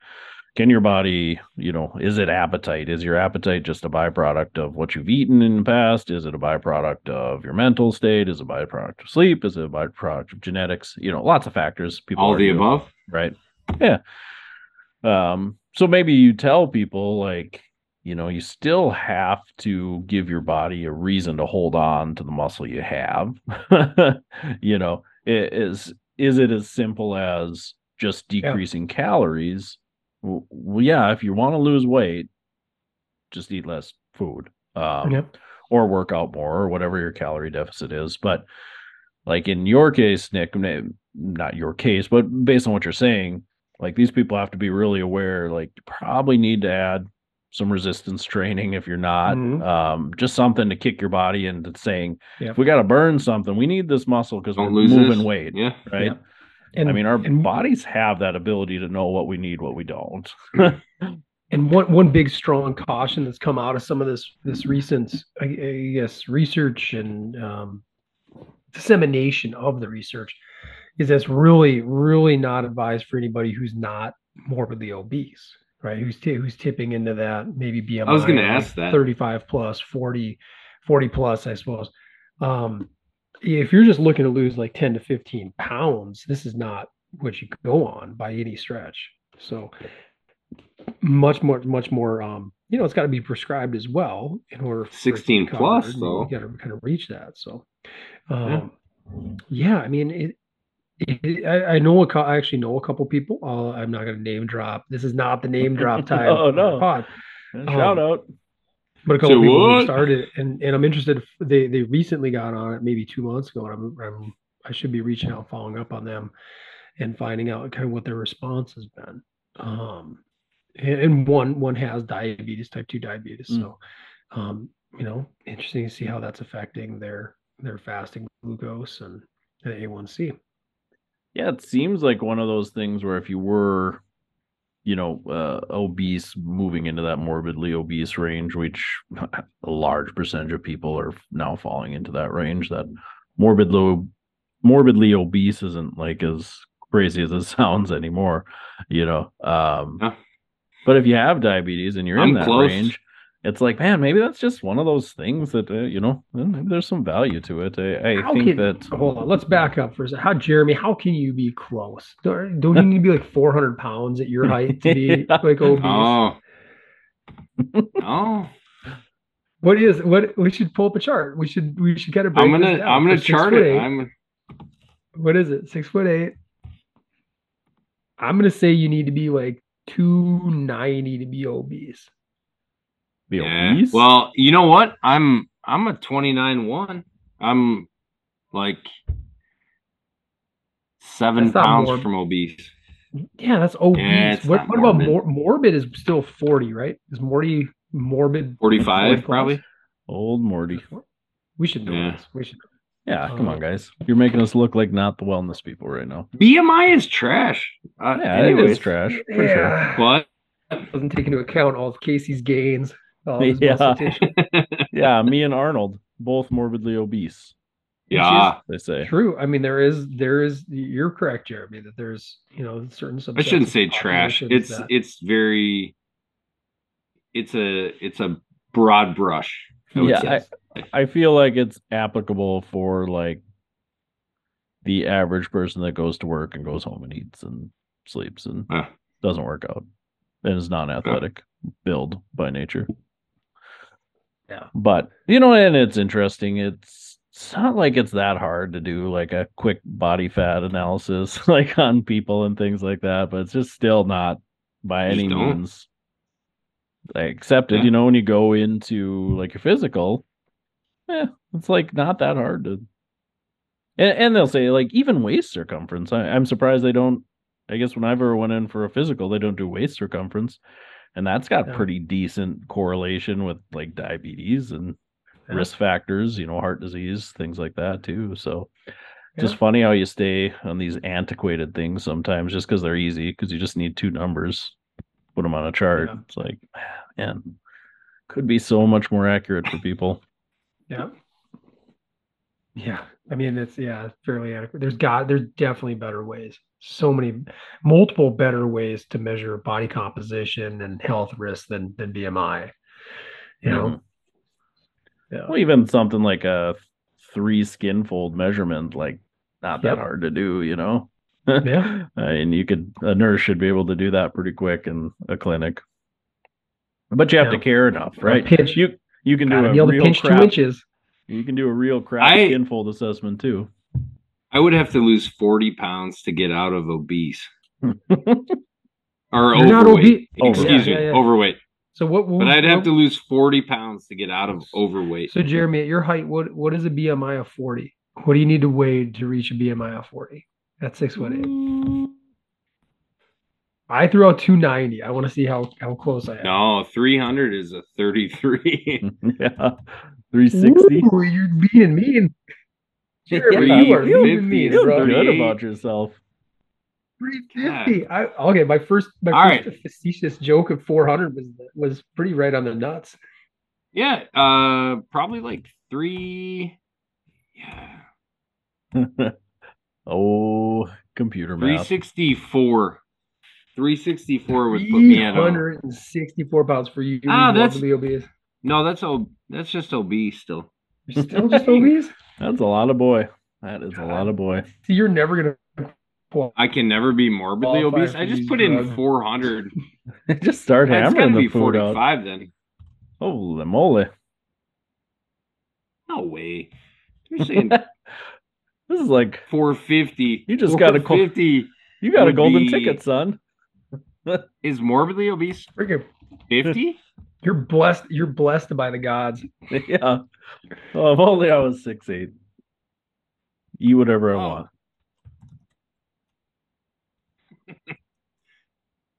can your body you know is it appetite? Is your appetite just a byproduct of what you've eaten in the past? Is it a byproduct of your mental state? Is it a byproduct of sleep? Is it a byproduct of genetics? You know lots of factors people all the above? right? Yeah. Um so maybe you tell people like you know you still have to give your body a reason to hold on to the muscle you have. *laughs* You know it is is it as simple as just decreasing yeah. calories well, yeah, if you want to lose weight, just eat less food, um, yep. or work out more, or whatever your calorie deficit is. But like in your case, Nic, not your case, but based on what you're saying, like these people have to be really aware. Like, you probably need to add some resistance training if you're not. Mhm. Um, just something to kick your body into saying, Yep. if we got to burn something, we need this muscle because we're Don't moving this. weight, Yeah. right? Yeah. And I mean, our and- bodies have that ability to know what we need, what we don't. *laughs* And one one big strong caution that's come out of some of this this recent, I, I guess, research and um, dissemination of the research is that's really really not advised for anybody who's not morbidly obese, right? Who's ti- who's tipping into that maybe BMI. i was gonna of, ask that. 35 plus, 40, 40 plus, I suppose. Um, if you're just looking to lose like 10 to 15 pounds, this is not what you go on by any stretch. So much more, much more, um, you know, it's got to be prescribed as well in order for it to 16 plus, covered, and though. You got to kind of reach that. So, um, yeah, I mean, it, it, I, I know a cou- I actually know a couple people. Uh, I'm not going to name drop. This is not the name drop *laughs* time. Oh, on no. pod. Shout out. But a couple Say people who started, and and I'm interested. They they recently got on it, maybe two months ago, and I'm, I'm I should be reaching out, following up on them, and finding out kind of what their response has been. Um, and, and one one has diabetes, type two diabetes, Mm. so um, you know, interesting to see how that's affecting their their fasting glucose and, and A1C. Yeah, it seems like one of those things where if you were, you know, uh, obese, moving into that morbidly obese range, which *laughs* a large percentage of people are now falling into that range, that morbidly, morbidly obese isn't like as crazy as it *laughs* sounds anymore, you know. Um, Yeah. But if you have diabetes and you're in I'm that close. range, it's like, man, maybe that's just one of those things that, uh, you know, maybe there's some value to it. I, I think can- that. hold on, let's back up for a second. How Jeremy? How can you be close? Don't, don't you need to be like 400 pounds at your height to be Yeah. *laughs* like obese? Oh. *laughs* oh. What is what? We should pull up a chart. We should we should kind of break I'm gonna this down. I'm gonna chart it. eight- I'm what is it? Six foot eight. I'm gonna say you need to be like 290 to be obese. Be yeah. obese? Well, you know what? I'm I'm a 29 one. I'm like seven pounds more- from obese. Yeah, that's obese. Yeah, it's what not what about morbid. mor- morbid? Is still 40, right? Is Morty morbid? 45 probably. Old Morty. We should know Yeah. this. We should. Yeah, come Uh, on, guys. You're making us look like not the wellness people right now. BMI is trash. Uh, Yeah, it anyways, is trash for sure. Yeah. But Doesn't take into account all of Casey's gains. Oh, *laughs* All Yeah. *laughs* Yeah, me and Arnold, both morbidly obese. yeah, They say. True. I mean, there is, there is. You're correct, Jeremy. That there's, you know, certain. I shouldn't say trash. It's that- it's very it's a it's a broad brush. I would Yeah, say. I feel like it's applicable for like the average person that goes to work and goes home and eats and sleeps and Yeah. doesn't work out and is non-athletic build by nature. Yeah. But you know, and it's interesting. It's it's not like it's that hard to do like a quick body fat analysis *laughs* like on people and things like that, but it's just still not by any don't. means accepted. Yeah. You know, when you go into like your physical, yeah, it's like not that hard to. And, and they'll say like even waist circumference. I, I'm surprised they don't. I guess when I ever went in for a physical, they don't do waist circumference, and that's got Yeah. pretty decent correlation with like diabetes and Yeah. risk factors. You know, heart disease, things like that too. So. Just Yeah. funny how you stay on these antiquated things sometimes just because they're easy because you just need two numbers, put them on a chart. It's like, *sighs* man, could be so much more accurate for people. Yeah. Yeah. I mean, it's yeah, fairly adequate. There's got there's definitely better ways. So many multiple better ways to measure body composition and health risk than than BMI. You know? Mhm. Yeah. Well, even something like a three skin fold measurement, like not that Yep. hard to do, you know? Yeah. *laughs* and you could, a nurse should be able to do that pretty quick in a clinic. But you have to care enough, right? pinch. You you can do Gotta a be able to real pinch two crap. inches. You can do a real crap I- skin fold assessment too. I would have to lose 40 pounds to get out of obese *laughs* or You're not overweight. obese. Oh, Excuse Yeah, me, yeah, yeah. overweight. So what But I'd have what- to lose 40 pounds to get out of overweight. So Jeremy, at your height, what what is a BMI of 40? What do you need to weigh to reach a BMI of 40? At six foot eight. I threw out 290. I want to see how how close I am. No, 300 is a 33. *laughs* yeah. 360. Ooh, you're being mean. Jeremy, Yeah, you are you being mean, Feel good about yourself. 350. I okay. My first my All first facetious joke of 400 was was pretty right on the nuts. yeah, uh probably like 3 yeah, *laughs* oh, computer math. 364. 364 would put me at a, 364 pounds for you. Ah, that's- obese. No, that's ob- that's just obese still. You're still just *laughs* obese. That's a lot of boy. That is a lot of boy. So you're never gonna. I can never be morbidly obese. I just these put in 400. *laughs* Just start That's hammering gotta the be food out. 45 then. Holy moly. No way. You're saying *laughs* This is like 450. You just got a 50. you got a golden be- ticket, son. *laughs* is morbidly obese Freaking, 50? You're blessed. You're blessed by the gods. *laughs* yeah. Oh, if only I was six eight. Eat whatever I Oh. want. *laughs*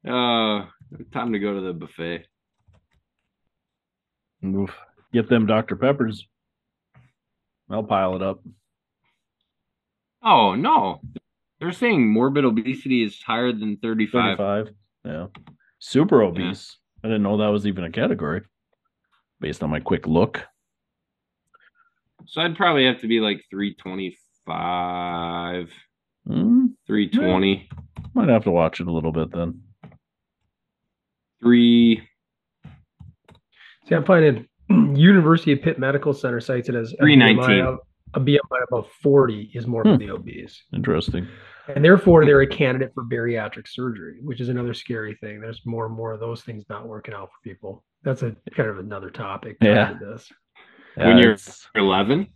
Uh, time to go to the buffet. Oof. Get them Dr. Peppers. I'll pile it up. Oh no, they're saying morbid obesity is higher than 35. 35. Yeah. Super obese. I didn't know that was even a category based on my quick look. So I'd probably have to be like 325, Hmm, 320, might have to watch it a little bit then. three. See, I'm finding *clears throat* University of Pitt Medical Center cites it as a 319. BMI of- A BMI above 40 is more for the obese. Interesting. And therefore, they're a candidate for bariatric surgery, which is another scary thing. There's more and more of those things not working out for people. That's a kind of another topic. Yeah. to This. When you're- 11.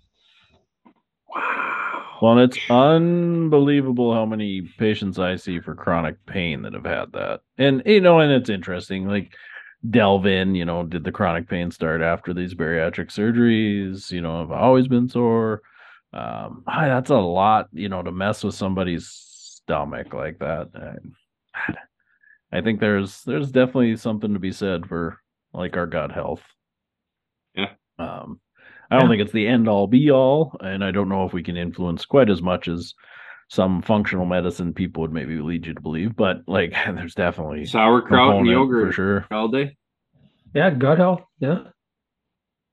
Wow. well, it's unbelievable how many patients I see for chronic pain that have had that. And, you know, and it's interesting. Like, delve in, you know, did the chronic pain start after these bariatric surgeries? You know, have I always been sore? Um, ah, that's a lot, you know, to mess with somebody's stomach like that. I, I think there's there's definitely something to be said for like our gut health. Yeah. Um, I don't Yeah. think it's the end all be all, and I don't know if we can influence quite as much as some functional medicine people would maybe lead you to believe. But like, *laughs* there's definitely Sauerkraut and yogurt for sure. all day. Yeah, gut health. Yeah.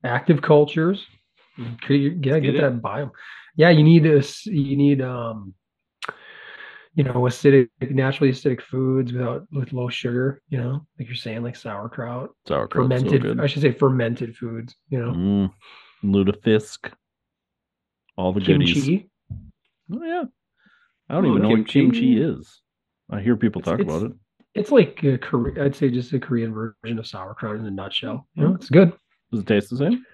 Active cultures. Could you yeah, Get get that biome. Yeah, you need this you need um you know, acidic naturally acidic foods without with low sugar, you know, like you're saying, like sauerkraut, Sauerkraut, so fermented good. I should say fermented foods, you know. Mm, lutefisk, all the goodies. Oh yeah, I don't even know what kimchi kimchi. is. I hear people It's- talk it's- about it. It's like a Kore- I'd say just a Korean version of sauerkraut in a nutshell. You Mm-hmm. know, it's good. Does it taste the same?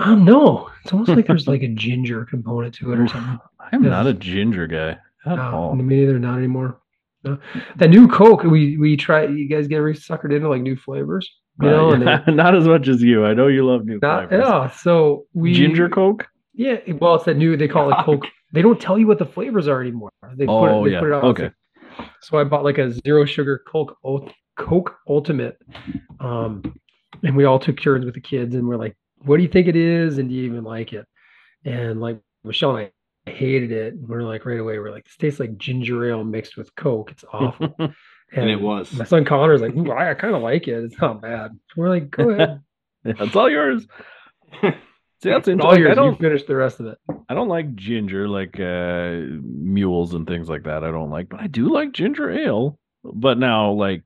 Um, no, it's almost like there's *laughs* like a ginger component to it or something. I'm not a ginger guy at No, all. me neither. Not anymore. No. That new Coke, we we try. You guys get really suckered into like new flavors, you Uh, know? and yeah, *laughs* they- not as much as you. I know you love new not, flavors. yeah. So we Ginger Coke. Yeah. Well, it's that new. They call it Coke. They don't tell you what the flavors are anymore. They put Oh it. They yeah. put it out. Okay. So I bought like a zero sugar Coke Coke Ultimate, um, and we all took turns with the kids, and we're like, "What do you think it is? And do you even like it?" And like Michelle and I hated it. And we're like right away, we're like, "This tastes like ginger ale mixed with Coke. It's *laughs* awful." And it was. My son Connor's like, Ooh, I, I kind of like it. It's not bad. We're like, go ahead. *laughs* Yeah, it's all yours. *laughs* See, that's interesting. all yours. I don't. You finish the rest of it. I don't like ginger, like uh, mules and things like that. I don't like, but I do like ginger ale. But now, like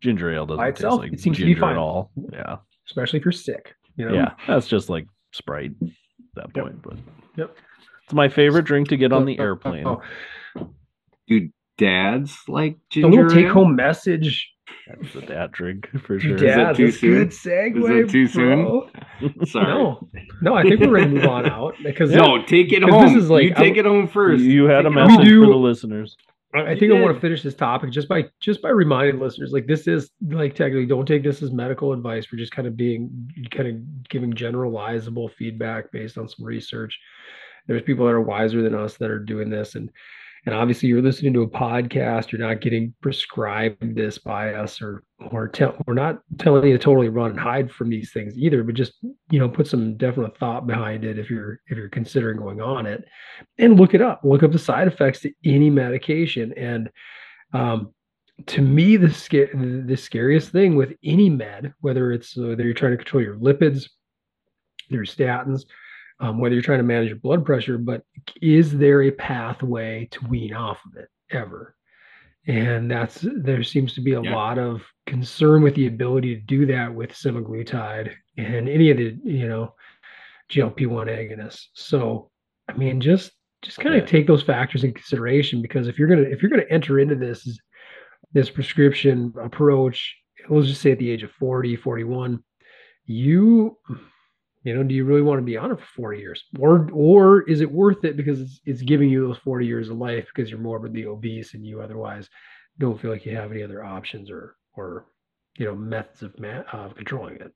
ginger ale doesn't By taste itself, like it seems to ginger be fine. at all. Yeah, Especially if you're sick. You know? yeah, that's just like Sprite at that Yep. point. But Yep. it's my favorite drink to get on oh, the oh, oh, airplane. oh, Do dads like A ginger? little take-home message. That's the dad drink for to sure. that Dad, too soon? good segue. Is that too soon? *laughs* Sorry. No, no, I think we're ready to move on out because No, take it 'Cause home. this is like- you take I'm- it home first. You, you had a Take it message for the listeners. I think I want to finish this topic just by just by reminding listeners like this is like technically don't take this as medical advice. We're just kind of being kind of giving generalizable feedback based on some research. There's people that are wiser than us that are doing this, and and obviously you're listening to a podcast you're not getting prescribed this by us or or tell we're not telling you to totally run and hide from these things either but just you know put some definite thought behind it if you're if you're considering going on it. And look it up look up the side effects to any medication. And um, to me the, sca- the scariest thing with any med whether it's whether you're trying to control your lipids your statins um, whether you're trying to manage your blood pressure, but is there a pathway to wean off of it ever? And that's there seems to be a yeah. lot of concern with the ability to do that with semaglutide and any of the you know GLP-1 agonists. So I mean, just just kind of yeah. take those factors in consideration because if you're gonna if you're gonna enter into this this prescription approach, let's just say at the age of 40, 41, you you know, do you really want to be on it for 40 years? Or or is it worth it because it's, it's giving you those 40 years of life because you're morbidly obese and you otherwise don't feel like you have any other options or or you know methods of ma- of controlling it.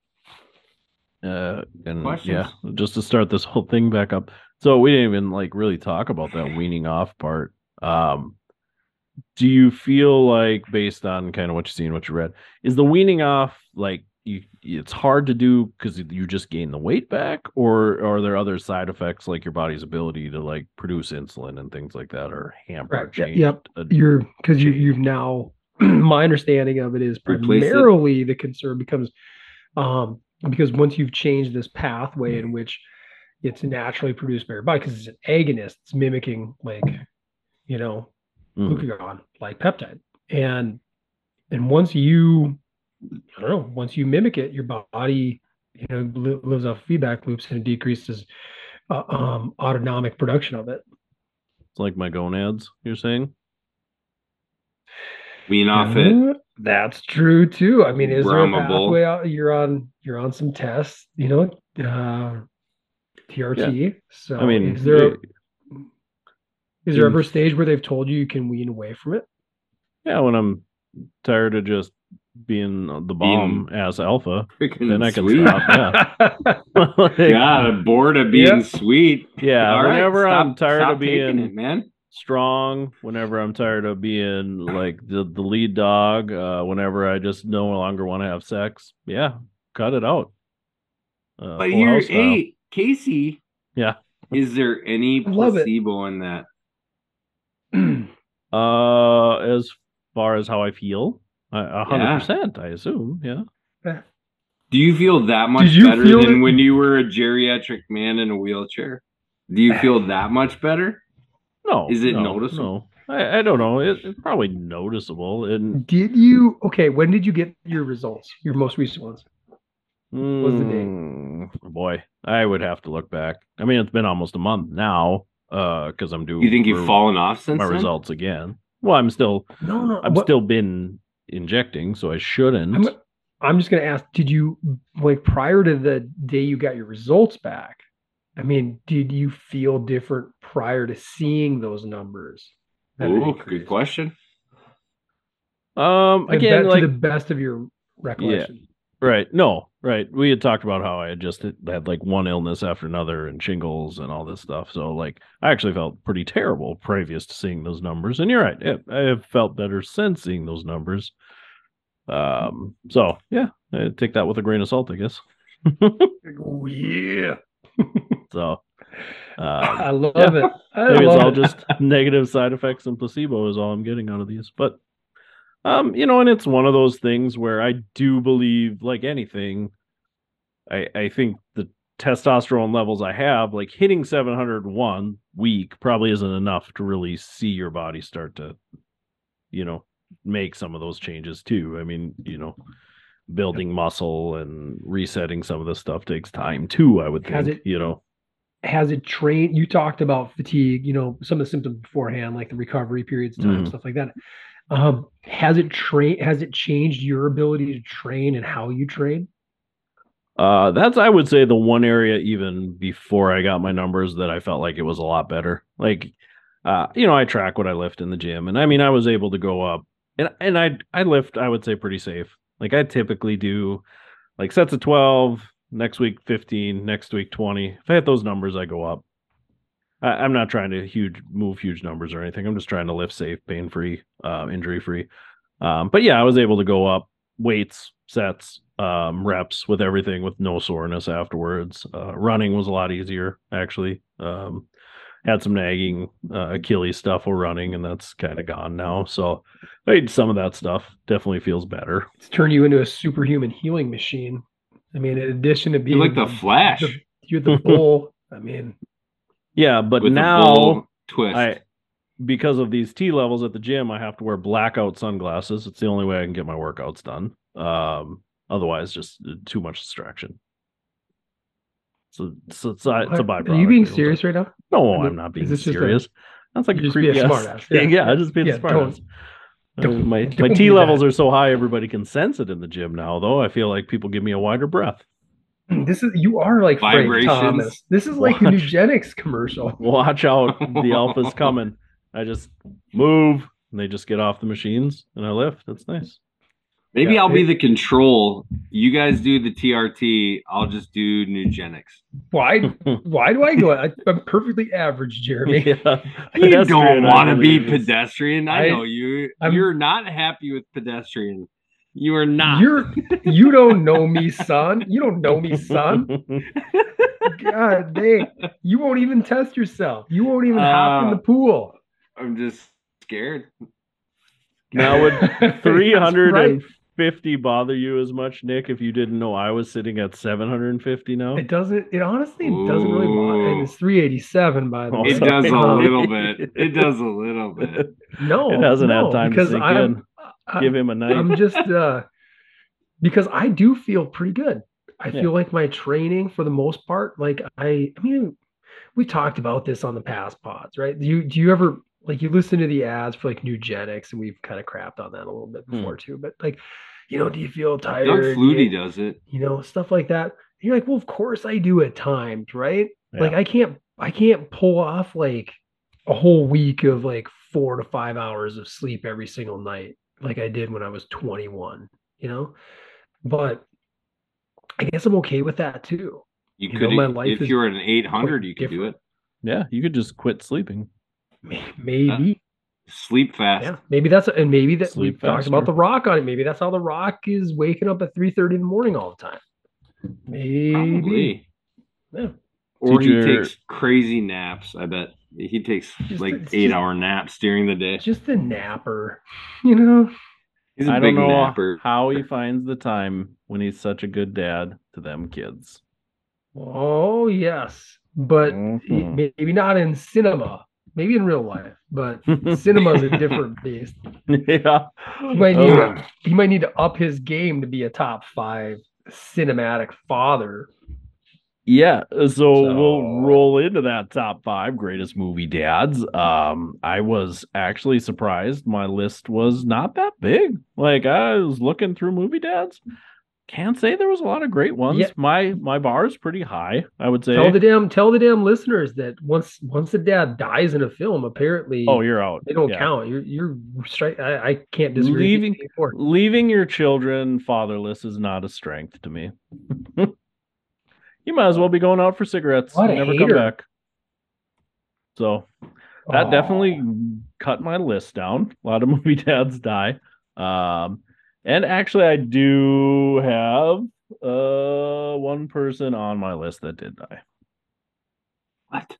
Uh, and Questions? yeah, just to start this whole thing back up. So we didn't even like really talk about that weaning off part. Um, do you feel like based on kind of what you see and what you read, is the weaning off like you it's hard to do because you just gain the weight back or, are there other side effects like your body's ability to like produce insulin and things like that or hamper right. yep you're because you you've now *clears throat* my understanding of it is primarily it. the concern becomes um because once you've changed this pathway mm-hmm. in which it's naturally produced by your body because it's an agonist it's mimicking like you know mm. glucagon like peptide and and once you I don't know. Once you mimic it, your body, you know, li- lives off feedback loops and decreases uh, um, autonomic production of it. It's like my gonads. You're saying? Wean off it. That's true too. I mean, is there a pathway? Out? You're on. You're on some tests. You know, uh, TRT. Yeah. So, I mean, is there? A, is there ever a stage where they've told you you can wean away from it? Yeah, when I'm tired of just being the bomb being as alpha, then I can sweet. stop. Yeah. *laughs* *laughs* like, God, bored of being sweet. Yeah. All whenever right, I'm tired of being it, man strong, whenever I'm tired of being like the, the lead dog, uh, whenever I just no longer want to have sex, yeah, cut it out. Uh, but here, hey, Casey. Yeah. Is there any *laughs* placebo in that? *clears throat* uh, as far as how I feel, a hundred percent, I assume. Yeah. Do you feel that much better than it? when you were a geriatric man in a wheelchair? Do you feel *sighs* that much better? No. Is it no, noticeable? No. I, I don't know. It, it's probably noticeable. And did you? Okay. When did you get your results? Your most recent ones? Mm, was the date? Hmm, boy, I would have to look back. I mean, it's been almost a month now. Uh, because I'm doing. You think you've fallen off since my then? results again? Well, I'm still. No, no. I've what? still been injecting, so I shouldn't. I'm, I'm just going to ask: Did you like prior to the day you got your results back? I mean, did you feel different prior to seeing those numbers? Ooh, good question. Um, again, to like the best of your recollection. Right. No, right. We had talked about how I had just had like one illness after another and shingles and all this stuff. So like I actually felt pretty terrible previous to seeing those numbers. And you're right. It, I have felt better since seeing those numbers. Um so yeah, I take that with a grain of salt, I guess. *laughs* oh yeah. so uh, *laughs* I love yeah. it. I Maybe love it's all just *laughs* negative side effects and placebo is all I'm getting out of these. But um, you know, and it's one of those things where I do believe, like anything, I I think the testosterone levels I have, like hitting 701 week, probably isn't enough to really see your body start to, you know, make some of those changes too. I mean, you know, building muscle and resetting some of this stuff takes time too. I would think, has it, you know. Has it trained? You talked about fatigue, you know, some of the symptoms beforehand, like the recovery periods, time, mm. stuff like that. Um, has it train has it changed your ability to train and how you train? Uh, that's I would say the one area even before I got my numbers that I felt like it was a lot better. Like, uh, you know, I track what I lift in the gym, and I mean, I was able to go up, and and I I lift I would say pretty safe. Like I typically do, like sets of twelve, next week fifteen, next week twenty. If I hit those numbers, I go up. I, I'm not trying to huge move huge numbers or anything. I'm just trying to lift safe, pain free, uh, injury free. Um, but yeah, I was able to go up weights, sets, um, reps with everything with no soreness afterwards. Uh, running was a lot easier actually. Um, had some nagging uh, Achilles stuff while running, and that's kind of gone now. So I did some of that stuff. Definitely feels better. It's turned you into a superhuman healing machine. I mean, in addition to being You like the Flash the- you're the *laughs* bull. I mean, Yeah, but with now twist. I because of these T levels at the gym, I have to wear blackout sunglasses. It's the only way I can get my workouts done. Um, otherwise, just uh, too much distraction. So, so it's, a, it's a byproduct. Are you being serious time. right now? No, I mean, I'm not being is this just a- serious. That's like a creepy creep. being a yes. smartass. *laughs* Yeah, Yeah, yeah, yeah. I just being Yeah, a don't- smartass. *laughs* Don't- my don't my T levels that. are so high, everybody can sense it in the gym now. Though I feel like people give me a wider breath. Hmm, this is you are like Frank Thomas. This is like a Watch. Nugenix commercial. *laughs* Watch out, the *laughs* alpha's coming. I just move, and they just get off the machines, and I lift. That's nice. Maybe Yeah, I'll be the control. You guys do the TRT. I'll just do Nugenix. Why? *laughs* Why do I go? I, I'm perfectly average, Jeremy. Yeah. You don't want to be pedestrian. I, I- know you. I'm- you're not happy with pedestrian. You are not. You're you don't know me, son. You don't know me, son. God dang. You won't even test yourself. You won't even hop in Uh, the pool. I'm just scared. Now would *laughs* 350 right. bother you as much, Nic, if you didn't know I was sitting at 750 now? It doesn't. It honestly doesn't really want. And it's 387 by the way. It does a little *laughs* bit. It does a little bit. No, It hasn't had no, time to because sink I'm, in. Give him a night. I'm just uh because I do feel pretty good. I Yeah. feel like my training for the most part, like I I mean, we talked about this on the past pods, right? Do you do you ever like you listen to the ads for like Nugenix and we've kind of crapped on that a little bit Hmm. before too, but like, you know, do you feel tired? Doug Flutie you, does it. you know, stuff like that. And you're like, well, of course I do at times, right? Like I can't I can't pull off like a whole week of like four to five hours of sleep every single night like I did when I was 21, you know? But I guess I'm okay with that too. You, You know, could my life if you're at an 800, you could do it. yeah, you could just quit sleeping. May- Maybe. Sleep fast. Yeah. Maybe that's and maybe that we Sleep talked about the rock on it. Maybe that's how the rock is waking up at 3 30 in the morning all the time. Maybe. Probably. Yeah. Or Teacher- he takes crazy naps. I bet he takes Just- like it's eight just- hour naps during the day. Just a napper, *laughs* you know? He's a I big don't know napper. how he finds the time when he's such a good dad to them kids. Oh yes, but Mhm. maybe not in cinema. Maybe in real life, but *laughs* cinema's a different beast. *laughs* yeah. He might need Oh. to, he might need to up his game to be a top five cinematic father. Yeah, uh, so, So- we'll roll into that top five greatest movie dads. Um, I was actually surprised my list was not that big. Like I was looking through movie dads, can't say there was a lot of great ones. Yeah. My my bar is pretty high, I would say. Tell the damn tell the damn listeners that once once the dad dies in a film, apparently oh, you're out. they don't Yeah. count. You're you're straight. I, I can't disagree. Leaving- you. Leaving your children fatherless is not a strength to me. *laughs* you might as well be going out for cigarettes What and never hater. come back. So that definitely cut my list down. A lot of *laughs* movie dads die. Um, and actually, I do have uh one person on my list that did die. What?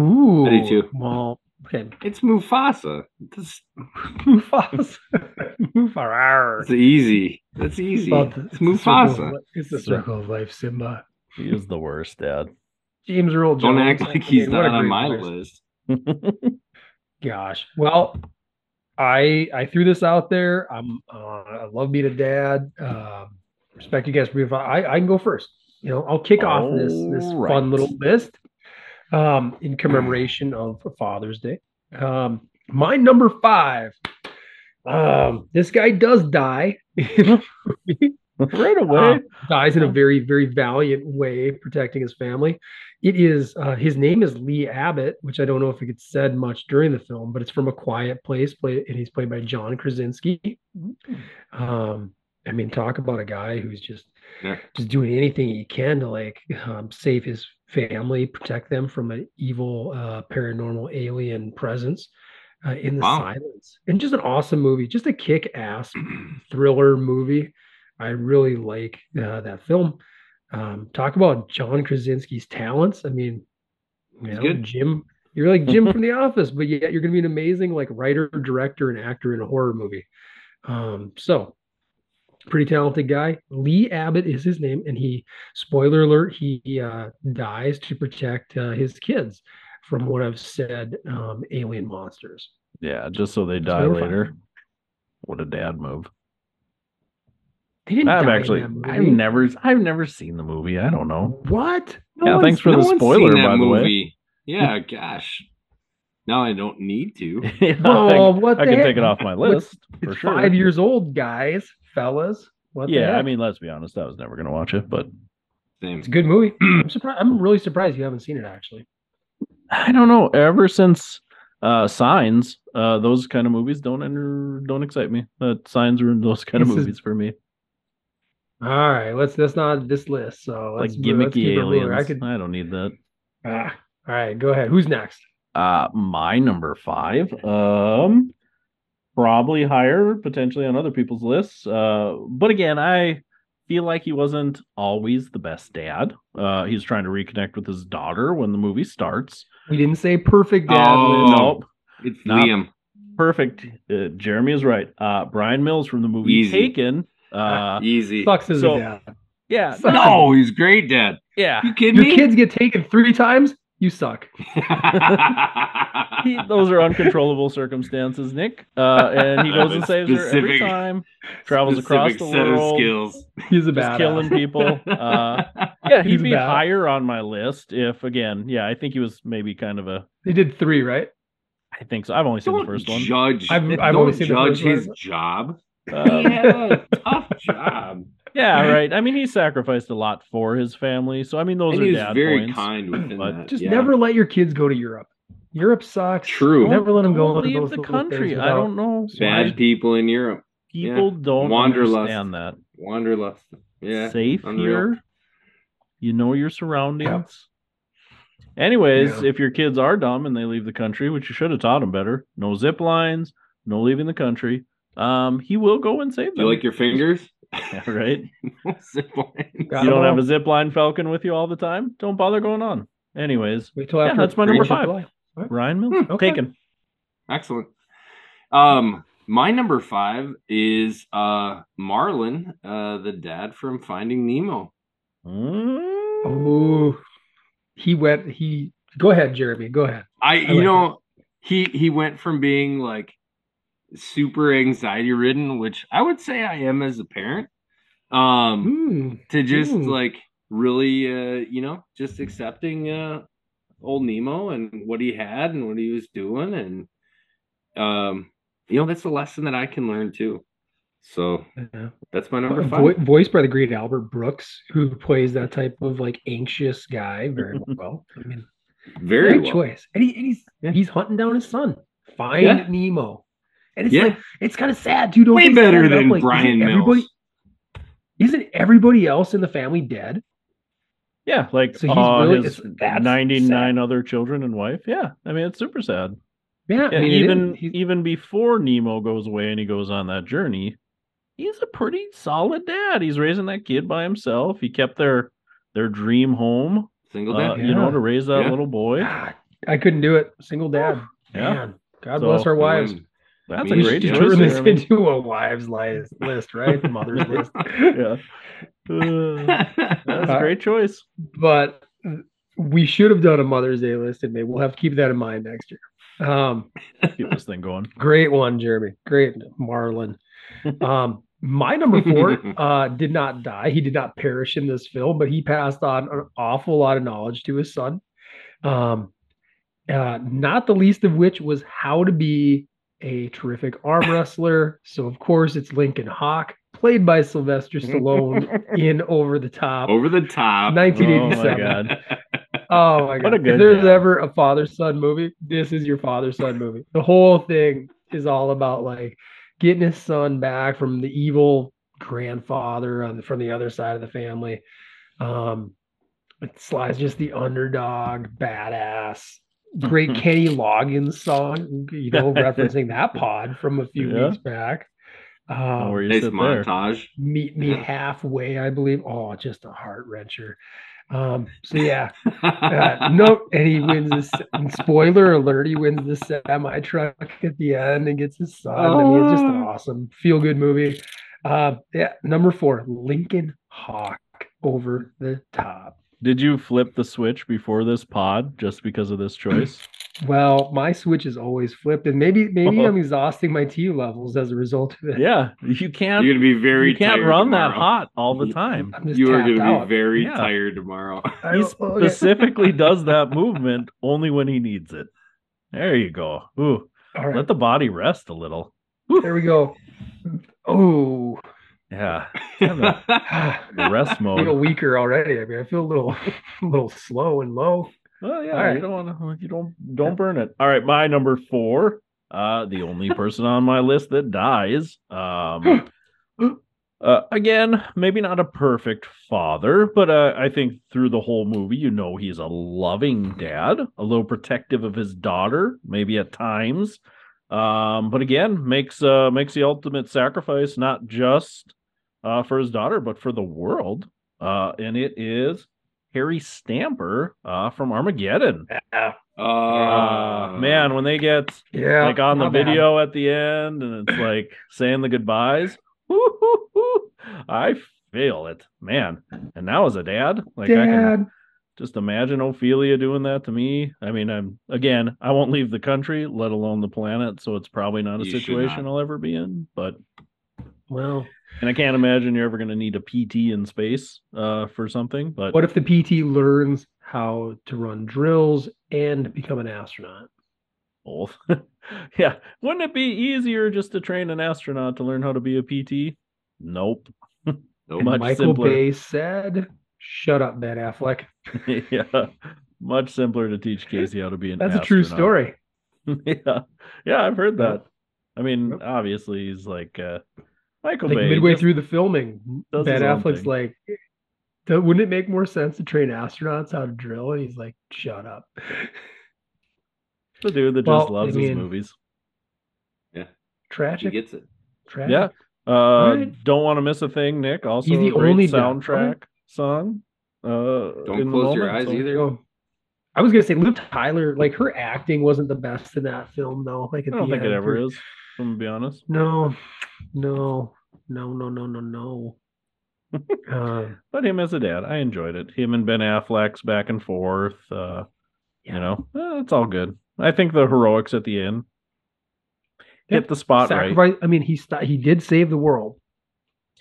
Ooh. I do too. Well, okay. It's Mufasa. That's, *laughs* Mufasa. *laughs* Mufasa. that's easy. That's easy. About It's the circle Mufasa. It's the circle of life, Simba. He is the worst dad. James Earl Jones. Don't act like he's not on my voice. list. Gosh. Well, I I threw this out there. I'm uh, I love being a dad. Um, respect you guys. for I I can go first. You know, I'll kick off this this All fun little list um, in commemoration of Father's Day. Um, my number five. Um, this guy does die. *laughs* *laughs* *laughs* right away. Um, dies in a very, very valiant way, protecting his family. It is uh, his name is Lee Abbott, which I don't know if it gets said much during the film, but it's from A Quiet Place, play, and he's played by John Krasinski. Um, I mean, talk about a guy who's just Yeah. just doing anything he can to like um, save his family, protect them from an evil uh, paranormal alien presence uh, in the Wow. silence. And just an awesome movie, just a kick-ass *clears throat* thriller movie. I really like uh, that film. Um, talk about John Krasinski's talents. I mean, you know, good. Jim, you're like Jim *laughs* from The Office, but yet you're going to be an amazing like writer, director, and actor in a horror movie. Um, so pretty talented guy. Lee Abbott is his name, and he, spoiler alert, he uh, dies to protect uh, his kids from what I've said um, alien monsters. Yeah, just so they die fine. later. What a dad move. They didn't I've actually. I've never I've never seen the movie. I don't know. What? Yeah, thanks for the spoiler, by the way. *laughs* Yeah, gosh. Now I don't need to. *laughs* Yeah, Oh, I, what I can heck? take it off my list for It's sure. five years old, guys, fellas. What yeah, I mean, let's be honest, I was never gonna watch it, but Same. it's a good movie. *clears throat* I'm surprised. I'm really surprised you haven't seen it actually. I don't know. Ever since uh Signs, uh those kind of movies don't enter don't excite me. Uh, signs are those kind of This is- movies for me. All right, let's. That's not this list. So Like let's, let's gimmicky keep it moving. aliens. I could. I don't need that. Ah, all right, go ahead. Who's next? Uh my number five. Um probably higher potentially on other people's lists. Uh but again, I feel like he wasn't always the best dad. Uh he's trying to reconnect with his daughter when the movie starts. We didn't say perfect dad. Oh. list. Nope. It's Not- Liam. Perfect. Uh, Jeremy is right. Uh Bryan Mills from the movie Easy. Taken. Uh *laughs* Easy. Sucks as so- a dad. yeah. Sucks. No, he's great, Dad. Yeah. You kidding Your me? kids get taken three times. You suck. *laughs* He, those are uncontrollable circumstances, Nic. Uh, and he *laughs* goes and saves her every Specific- time. Travels across the Specific set of world. skills. He's a Just bad killing people. Uh, yeah, he'd He's be bad. higher on my list if, again, yeah, I think he was maybe kind of a. He did three, right? I think so. I've only seen Don't the first one. judge. I've- I've don't only seen the judge first one. his job. Uh, he had a tough job, yeah, right. I mean, he sacrificed a lot for his family, so I mean, those and are he was dad very points. kind within but that. Just yeah. never let your kids go to Europe. Europe sucks. True. Never let them go Don't to leave those the country. I don't know. bad why people in Europe. People don't Wanderlust. understand that. Wanderlust. Yeah. safe unreal. here. You know your surroundings. Anyways, Yeah. if your kids are dumb and they leave the country, which you should have taught them better, no zip lines, no leaving the country. Um, he will go and save them. You like your fingers? *laughs* Yeah, right? *laughs* Zip line. You don't have a zip line falcon with you all the time. Don't bother going on. Anyways, Wait till Yeah, after. that's my number five. July. Ryan Mills Hmm, okay. taken. Excellent. Um, my number five is uh Marlin, uh, the dad from Finding Nemo. Mm. Oh, he went. He go ahead, Jeremy. Go ahead. I, like you know, he he went from being like super anxiety ridden, which I would say I am as a parent, um, Hmm. to just Hmm. like really, uh, you know, just accepting uh old Nemo and what he had and what he was doing, and um, you know, that's a lesson that I can learn too. So Yeah. that's my number Vo- five. voiced by the great Albert Brooks, who plays that type of like anxious guy very *laughs* well. I mean, Very great well. choice. And, he, and he's Yeah. he's hunting down his son. Find Yeah. Nemo. And it's Yeah. like it's kind of sad too. Don't Way they better set it up than like, isn't Bryan everybody, Mills. Isn't everybody else in the family dead? Yeah, like So he's uh, really- his 99 other children and wife. Yeah, I mean, it's super sad. Yeah, Yeah, I mean, even even before Nemo goes away and he goes on that journey, he's a pretty solid dad. He's raising that kid by himself. He kept their their dream home, Single uh, dad. you know, Yeah. to raise that Yeah. little boy. I couldn't do it. Single dad. Yeah. Man, God So, bless our wives. Going- That's We a great choice. turn this I mean. into a wives list, list right? Mother's list. *laughs* yeah, Uh, that's a great choice. But we should have done a Mother's Day list, and maybe we'll have to keep that in mind next year. Um, Keep this thing going. great one, Jeremy. Great, Marlin. *laughs* Um, my number four *laughs* uh, did not die. He did not perish in this film, but he passed on an awful lot of knowledge to his son. Um, uh, not the least of which was how to be a terrific arm *laughs* wrestler. So, of course, it's Lincoln Hawk, played by Sylvester Stallone *laughs* in Over the Top. Over the top. 1987. Oh my god. *laughs* Oh my god! What a good if there's dad. ever a father son movie, this is your father son movie. The whole thing is all about like getting his son back from the evil grandfather on the, from the other side of the family. Um, But Sly's just the underdog, badass. Great Kenny Loggins song, you know, *laughs* referencing that pod from a few Yeah. weeks back. Oh, Um, where you Nice sit there. montage. meet me halfway, I believe. Oh, just a heart wrencher. Um, so *laughs* yeah, uh, no, and he wins this. and spoiler alert: he wins the semi truck at the end and gets his son. I mean, it's just an Oh. awesome feel good movie. Uh, yeah, number four, Lincoln Hawk over the top. Did you flip the switch before this pod just because of this choice? *clears throat* Well, my switch is always flipped, and maybe maybe Oh. I'm exhausting my T levels as a result of it. yeah, you can't. You're gonna be very you can't tired run that hot all the time. You are gonna out. be very Yeah. tired tomorrow. *laughs* I He don't- yeah. specifically *laughs* does that movement only when he needs it. There you go. Ooh, All right, let the body rest a little. there we go. Oh, Yeah, *laughs* I *sighs* rest feel mode. weaker already. I mean, I feel a little, *laughs* a little slow and low. Well, yeah, All right. you don't want to. You don't don't burn it. All right, my number four. Uh, the only *laughs* person on my list that dies. Um, *gasps* uh, again, maybe not a perfect father, but uh, I think through the whole movie, you know, he's a loving dad, a little protective of his daughter, maybe at times. Um, but again, makes uh makes the ultimate sacrifice not just uh for his daughter, but for the world. Uh, and it is Harry Stamper uh from Armageddon. Yeah, Uh, man, when they get yeah. like on the not bad. video at the end and it's like *clears throat* saying the goodbyes. woo-hoo-hoo, I feel it, man. And now as a dad, like I can just imagine Ophelia doing that to me. I mean, I'm again, I won't leave the country, let alone the planet, so it's probably not a You situation not. I'll ever be in. But Well, and I can't imagine you're ever going to need a PT in space uh, for something. But what if the PT learns how to run drills and become an astronaut? both, *laughs* yeah, wouldn't it be easier just to train an astronaut to learn how to be a PT? Nope. *laughs* Nope. Much Michael simpler. Bay said, "Shut up, Ben Affleck." *laughs* yeah, much simpler to teach Casey how to be an. That's a true story. yeah, yeah, I've heard Yep. that. I mean, Yep. obviously, he's like uh, Michael Like Bay. midway through the filming, does Ben Affleck's like, "Wouldn't it make more sense to train astronauts how to drill?" And he's like, "Shut up." *laughs* the dude that Well, just loves I his movies. Yeah. Tragic. He gets it. Tragic. Yeah. Uh, right. don't want to miss a thing, Nic. Also, He's the a great only dad. soundtrack song. Uh, Don't close your eyes so- either. Oh. I was gonna say Liv Tyler, like her acting wasn't the best in that film, though. Like I don't the think it ever her- is. I'm gonna be honest. No, no, no, no, no, no, no. *laughs* uh, But him as a dad, I enjoyed it. Him and Ben Affleck's back and forth. Uh, Yeah. you know, eh, it's all good. I think the heroics at the end Yeah. hit the spot right. sacrifice. I mean, he st- he did save the world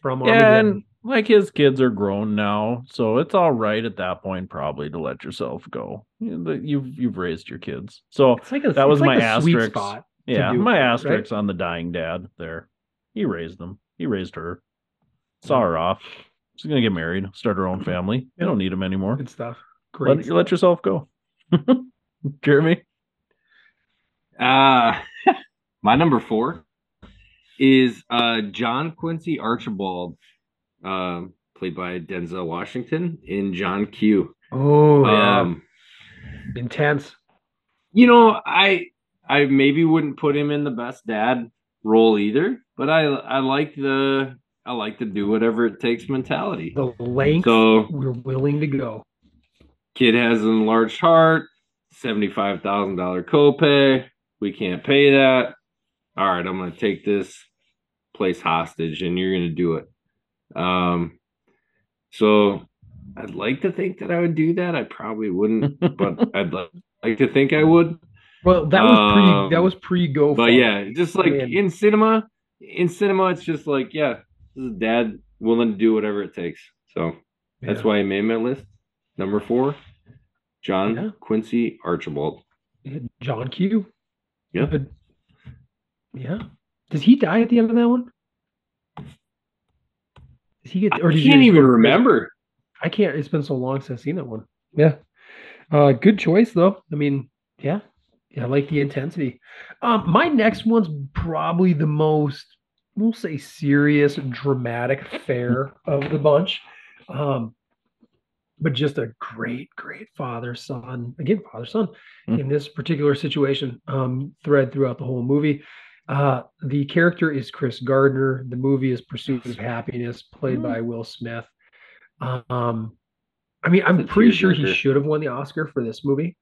from Yeah, Armageddon. and like his kids are grown now, so it's all right at that point probably to let yourself go. You've you've raised your kids, so like a, that was like my asterisk. yeah, do my it, right? asterisk on the dying dad there. He raised them. He raised her. Saw her off. She's gonna get married, start her own family. You don't need him anymore. Good stuff. Great. Let, you let yourself go. *laughs* Jeremy. Uh *laughs* my number four is uh John Quincy Archibald, um, played by Denzel Washington in John Q. oh yeah, Um, intense. you know, I I maybe wouldn't put him in the best dad role either, but I I like the I like to do whatever it takes mentality. The length So we're willing to go. kid has an enlarged heart, seventy-five thousand dollar copay. We can't pay that. All right, I'm gonna take this place hostage, and you're gonna do it. Um, so I'd like to think that I would do that. I probably wouldn't, but *laughs* I'd like to think I would. Well, that was pre. That Um, was pre go. But yeah, just like Man. in cinema, in cinema, it's just like yeah, this is dad willing to do whatever it takes. So that's why I made my list. Number four, John Yeah. Quincy Archibald. John Q. Yeah. But- yeah. Does he die at the end of that one? Does he get? I Or did can't even go to prison? remember. I can't. It's been so long since I've seen that one. Yeah. Uh, good choice though. I mean, yeah, yeah, I like the intensity. Um, my next one's probably the most, we'll say, serious, dramatic fare of the bunch. Um, but just a great, great father son. Again, father son Mm. in this particular situation. Um, thread throughout the whole movie. Uh, the character is Chris Gardner. The movie is Pursuit of Happiness, played Mm. by Will Smith. Um, I mean, I'm pretty sure he should have won the Oscar for this movie.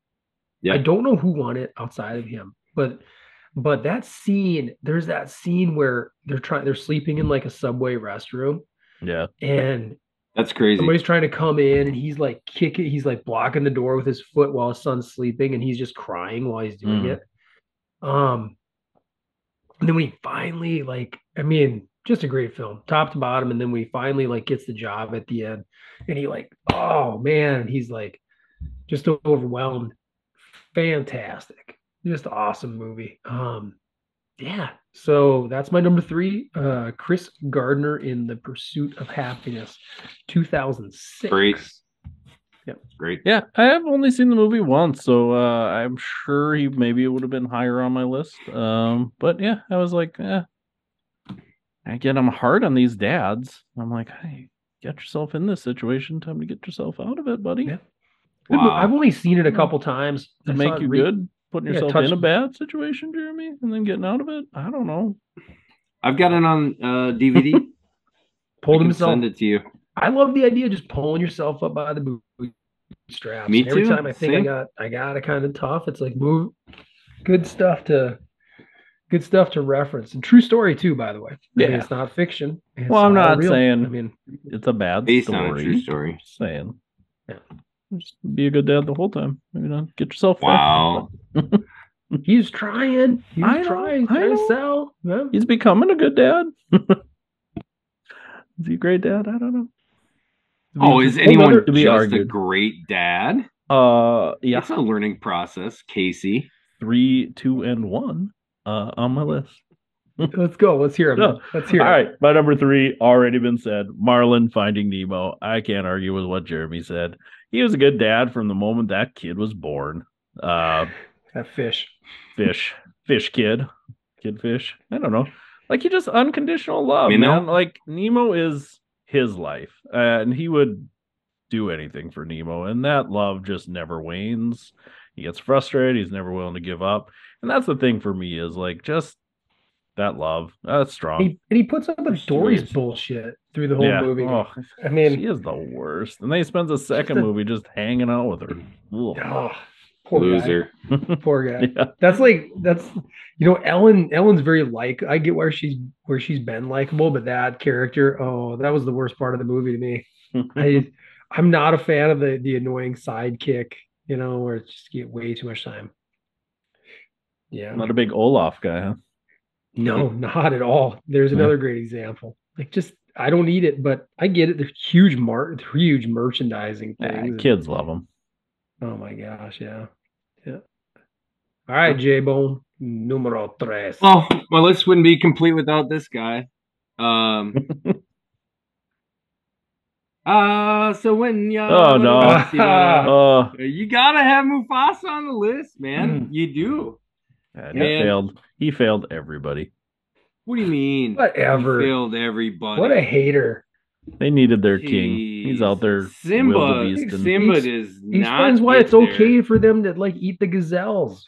Yeah. I don't know who won it outside of him, but but that scene, there's that scene where they're trying, they're sleeping in like a subway restroom, Yeah. and That's crazy. somebody's trying to come in, and he's like kicking, he's like blocking the door with his foot while his son's sleeping, and he's just crying while he's doing Mhm. it. Um, and then when he finally like, I mean, just a great film, top to bottom, and then when he finally like gets the job at the end, and he like, oh man, he's like just overwhelmed. Fantastic, just awesome movie. Um, yeah. So that's my number three. Uh, Chris Gardner in The Pursuit of Happiness, 2006. Great. Yep. Great. Yeah, I have only seen the movie once, so uh, I'm sure he maybe it would have been higher on my list. Um, but yeah, I was like, eh. Again, I'm hard on these dads. I'm like, hey, get yourself in this situation. Time to get yourself out of it, buddy. Yeah. Good Wow. I've only seen it a couple times. To make you re- good, putting yourself touch- in a bad situation, Jeremy, and then getting out of it. I don't know. I've got it on uh, DVD. *laughs* Pulled I can himself. Send it to you. I love the idea of just pulling yourself up by the bootstraps. Me And Every too. time I think I got I got it kind of tough. It's like move good stuff to good stuff to reference. And true story too, by the way. I mean, Yeah. it's not fiction. It's Well, I'm all not real. saying- I mean, It's a bad Based on a story. true story. Saying. Yeah. Just be a good dad the whole time. You know, get yourself. there. Wow. *laughs* he's trying. He's I know, trying. I Trying to know. sell. Yeah. He's becoming a good dad. *laughs* is he a great dad? I don't know. Oh, is anyone other- To be just a great dad? Uh, yeah, It's a learning process, Casey. three, two, and one. Uh, on my list. *laughs* Let's go. Let's hear him. Yeah. Let's hear All it. right, my number three already been said. Marlin finding Nemo. I can't argue with what Jeremy said. He was a good dad from the moment that kid was born. Uh, That fish. fish, fish kid, kid fish. I don't know. Like he just unconditional love, You know? man. Like Nemo is his life, uh, and he would do anything for Nemo, and that love just never wanes. He gets frustrated. He's never willing to give up, and that's the thing for me is like just that love. That's strong. He, and he puts up with Dory's bullshit through the whole yeah. movie. Oh, I mean, she is the worst. And then he spends the second a- movie just hanging out with her. Ugh. oh, poor guy. Loser. *laughs* Poor guy. yeah. That's like that's you know Ellen. Ellen's very like. I get where she's where she's been likable, but that character, oh, that was the worst part of the movie to me. *laughs* I I'm not a fan of the the annoying sidekick. You know, where it's just get way too much time. Yeah. Not a big Olaf guy, huh? No, not at all. There's another great example. Like just I don't need it, but I get it. There's huge mar huge merchandising Yeah, things. kids love them. Oh my gosh, yeah. Yeah. All right, J Bone. Numero tres. Well, my list wouldn't be complete without this guy. Um. *laughs* Uh, so when you Oh, no. Ah. *laughs* Oh, you gotta have Mufasa on the list, man. Mm. You do. Yeah, he failed. He failed everybody. What do you mean? Whatever. He failed everybody. What a hater. They needed their king. He's out there Simba. Simba is He not explains why get it's okay for them to like eat the gazelles.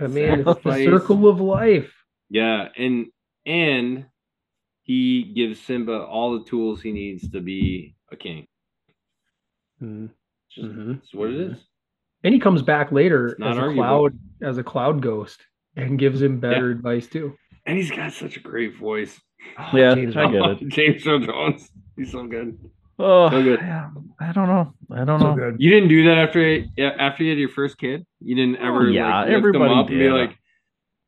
I mean, it's the circle of life. Yeah, and and he gives Simba all the tools he needs to be a king. Mhm. It's, just, Mhm. it's what it is. And he comes back later as a arguable. cloud as a cloud ghost and gives him better advice too. And he's got such a great voice. Oh, Yeah, James I get it. *laughs* James Earl Jones. He's so good. Oh, So good. yeah, I don't know. I don't So know. good. You didn't do that after yeah, after you had your first kid. You didn't Oh, ever yeah, like lift everybody them up and be like,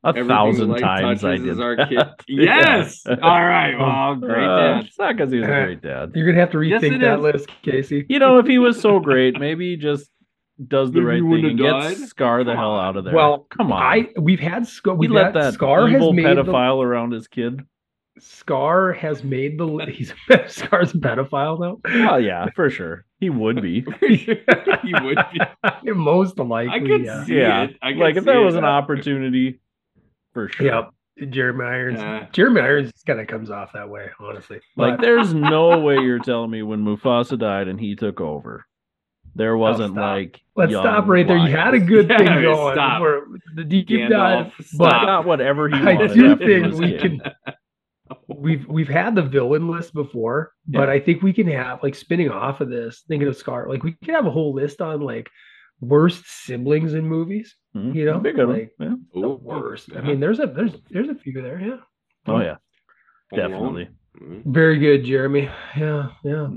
A thousand light times I is did. our kid. *laughs* Yes. All right. *laughs* Well, great Uh, dad. It's not because he was a great dad. You're gonna have to rethink it that is. list, Casey. You know, if he was so great, maybe just does the right thing wouldn't and have gets died. Scar the Come hell on. out of there. Well, come on. I we've had Scar. We've let that Scar has evil made the, pedophile around his kid. Scar has made the li- *laughs* he's *laughs* Scar's a pedophile though. Well, yeah, for sure. He would be. *laughs* he would be. Most likely. I could yeah. see yeah. it. I could Like if see there was an opportunity, for sure. Yep. Jeremy Irons. Yeah. Jeremy Irons kind of comes off that way, honestly. Like But- there's no way you're telling me when Mufasa died and he took over there wasn't stop. like Let's young stop right there. You had a lions. good *laughs* Yeah, thing stop. going. Where the deep dive, Gandalf, but stop. got whatever he wanted. I do think we king. can. We've we've had the villain list before, but Yeah. I think we can have like spinning off of this. Thinking of Scar, like we can have a whole list on like worst siblings in movies. Mhm. You know, Be good one. like- Yeah. The Ooh, worst. I mean, there's a there's there's a few there. Yeah, Oh yeah, Home Alone. definitely. Mhm. very good, Jeremy. Yeah, yeah.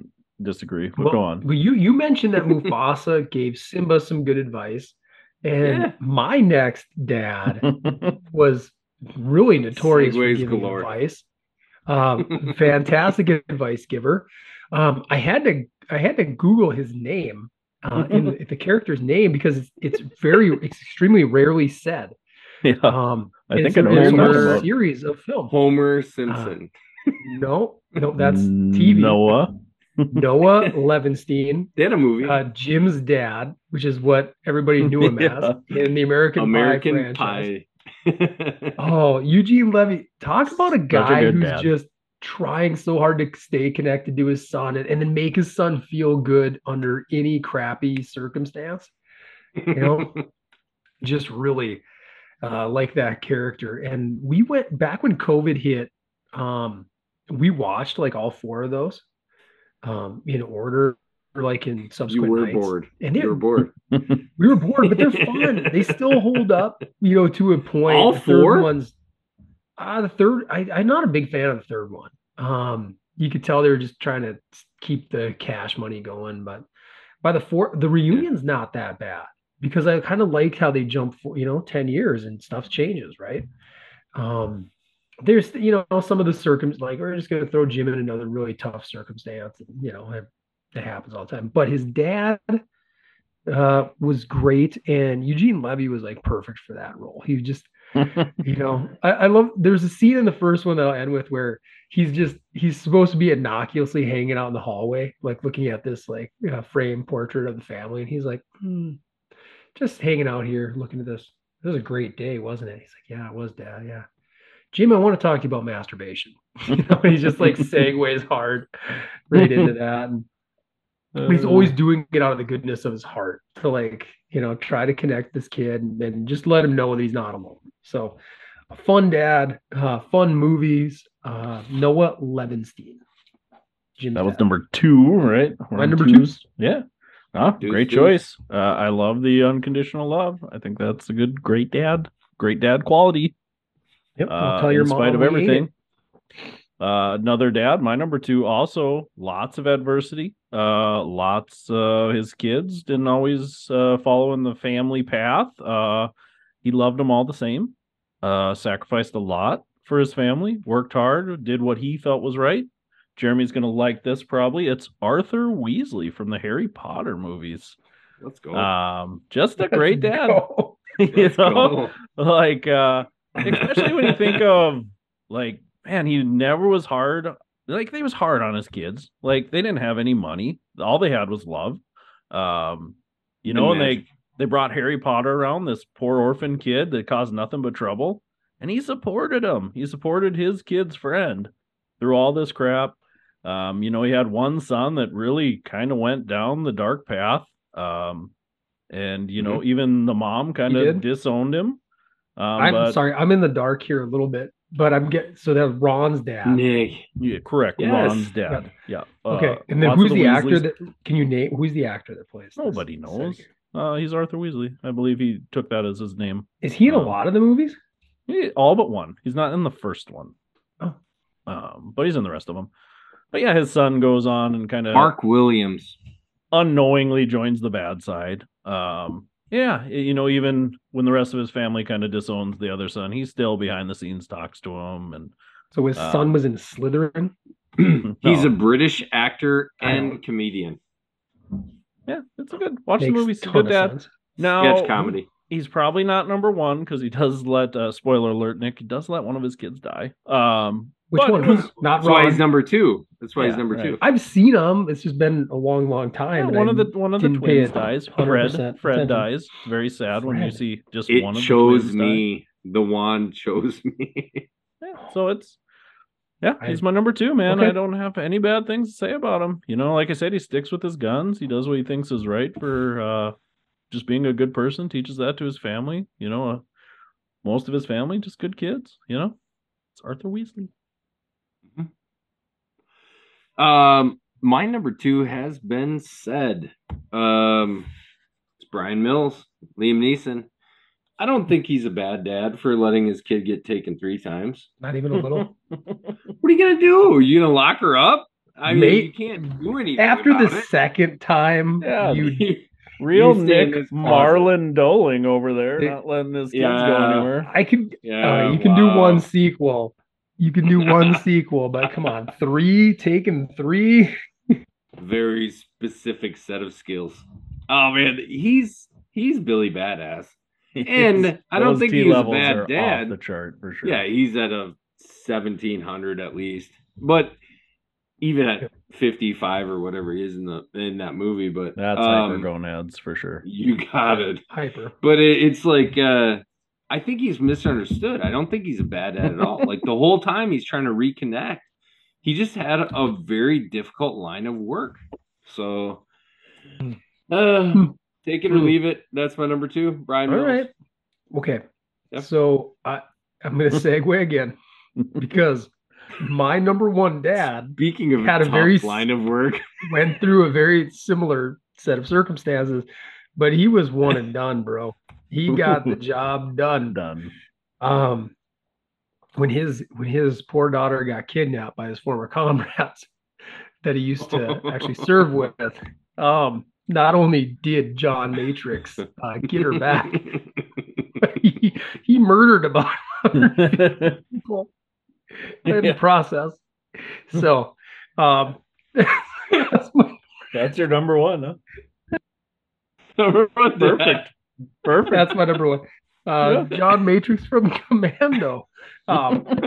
Disagree. But Well, go on. Well, you you mentioned that *laughs* Mufasa gave Simba some good advice, and Yeah. my next dad was really *laughs* notorious for giving galore. advice. Um, *laughs* fantastic advice giver. Um, I had to I had to Google his name uh, in the, the character's name because it's, it's very it's extremely rarely said. yeah. Um, I think it's I a- know it's a series of film. Homer Simpson. No, no, that's TV. Noah. *laughs* Noah Levenstein, they had a movie. uh, Jim's dad, which is what everybody knew him *laughs* Yeah. as in the American, American Pie franchise. Pie. *laughs* Oh, Eugene Levy. Talk about a Such a guy who's dad. just trying so hard to stay connected to his son and, and then make his son feel good under any crappy circumstance. You know, just really uh, like that character. And we went back when COVID hit, um, we watched like all four of those um, in order, like in you subsequent were nights. bored. And You it, were bored. *laughs* we were bored, but they're fun. they still hold up, you know, to a point. All The third ones. Uh, the third, I, I'm not a big fan of the third one. Um, you could tell they were just trying to keep the cash money going, but by the fourth, the reunion's not that bad because I kind of like how they jump for you know 10 years and stuff changes, right? Um, there's you know some of the circum like we're just gonna throw Jim in another really tough circumstance, you know, it, it happens all the time. But his dad uh was great and Eugene Levy was like perfect for that role. He just *laughs* you know I, I love there's a scene in the first one that i'll end with where he's just he's supposed to be innocuously hanging out in the hallway like looking at this like uh, frame portrait of the family and he's like hmm, just hanging out here looking at this it was a great day wasn't it he's like yeah it was dad yeah jim i want to talk to you about masturbation *laughs* you know he's just like segues hard right into *laughs* that and but he's always doing it out of the goodness of his heart to like you know try to connect this kid and, and just let him know that he's not alone so fun dad uh fun movies uh noah Levenstein. Jim's That was dad. number two, right? My number twos. Yeah. Ah, Deuce, great deuce. choice. Uh, I love the unconditional love. I think that's a good, great dad. Great dad quality. Yep, Uh, I'll tell your in spite mom of everything. Uh, another dad, my number two, also lots of adversity. Uh, lots. Uh, his kids didn't always uh, follow in the family path. Uh, he loved them all the same. Uh, sacrificed a lot for his family. Worked hard. Did what he felt was right. Jeremy's gonna like this probably. It's Arthur Weasley from the Harry Potter movies. Let's go. Um, just a *laughs* Let's great dad. go. *laughs* you Let's know? go. like uh especially when you think of like man he never was hard like they was hard on his kids. Like they didn't have any money. All they had was love. Um you know and magic. they they brought harry potter around this poor orphan kid that caused nothing but trouble and he supported him. He supported his kid's friend through all this crap. Um you know he had one son that really kind of went down the dark path um and you know even the mom kind Mm-hmm. Of disowned him um, i'm but, sorry i'm in the dark here a little bit but i'm getting so that's ron's dad Nic. Yeah, correct. Yes. Ron's dad. Yeah. okay Uh, and then lots who's of the, actor that can you name who's the actor that plays? Nobody This knows. Uh, he's Arthur Weasley. I believe he took that as his name. is he in a Um, lot of the movies He- all but one. He's not in the first one. Oh. Um, but he's in the rest of them. But yeah, his son goes on and kind of Mark Williams. unknowingly joins the bad side. Um, yeah, you know, even when the rest of his family kind of disowns the other son, he's still behind the scenes, talks to him, and so his um, son was in slytherin *clears throat* He's No. a British actor and comedian. yeah, it's a good watch the Makes movie. It's a good dad. sense. Now, Sketch comedy. He's probably not number one because he does let uh, spoiler alert Nic he does let one of his kids die um which but one was- not That's why he's number two. That's why he's number right. two. I've seen him. It's just been a long, long time. and one of the one of the twins dies fred fred attention. dies very sad when you see just It one of chose the twins die. me. The wand chose me. *laughs* Yeah, so it's Yeah, I- he's my number two, man. Okay. I don't have any bad things to say about him. You know, like I said, he sticks with his guns. He does what he thinks is right for uh, just being a good person. Teaches that to his family. You know, uh, most of his family just good kids. You know, it's Arthur Weasley. Um, my number two has been said. Um, it's Bryan Mills, Liam Neeson. I don't think he's a bad dad for letting his kid get taken three times. Not even a little. *laughs* What are you gonna do? Are You gonna lock her up? I mean, Mate, you can't do anything After about the it. second time, Yeah, you *laughs* Real You Nic this closet. Marlin Doling over there, They- not letting his kids Yeah. go anywhere. I can yeah, uh, you can do one sequel. You can do one *laughs* sequel, but come on, three taking three. very specific set of skills. Oh man, he's he's Billy Badass. *laughs* And I don't think he's a bad are off dad. the chart for sure. Yeah, he's at a seventeen hundred at least. But even at fifty five or whatever he is in the in that movie, but that's um, hyper gonads for sure. You got it. Hyper. But it, it's like uh I think he's misunderstood. I don't think he's a bad dad at all. like the *laughs* whole time he's trying to reconnect. He just had a very difficult line of work. So uh take it or leave it. That's my number two. Bryan All Mills. right. Okay. Yep. So I I'm gonna *laughs* segue again *laughs* because my number one dad Speaking of Had a very line of work. *laughs* went through a very similar set of circumstances, but he was one and done, bro. He got the *laughs* job done. Done. Um, when his when his poor daughter got kidnapped by his former *laughs* comrades that he used to actually serve with, um, not only did John Matrix uh, get her back, he, he murdered about people in the Yeah. process. So, um, that's my That's your number one, huh? Perfect. Perfect. That's my number one. Uh, John Matrix from *laughs* Commando. Um, *laughs*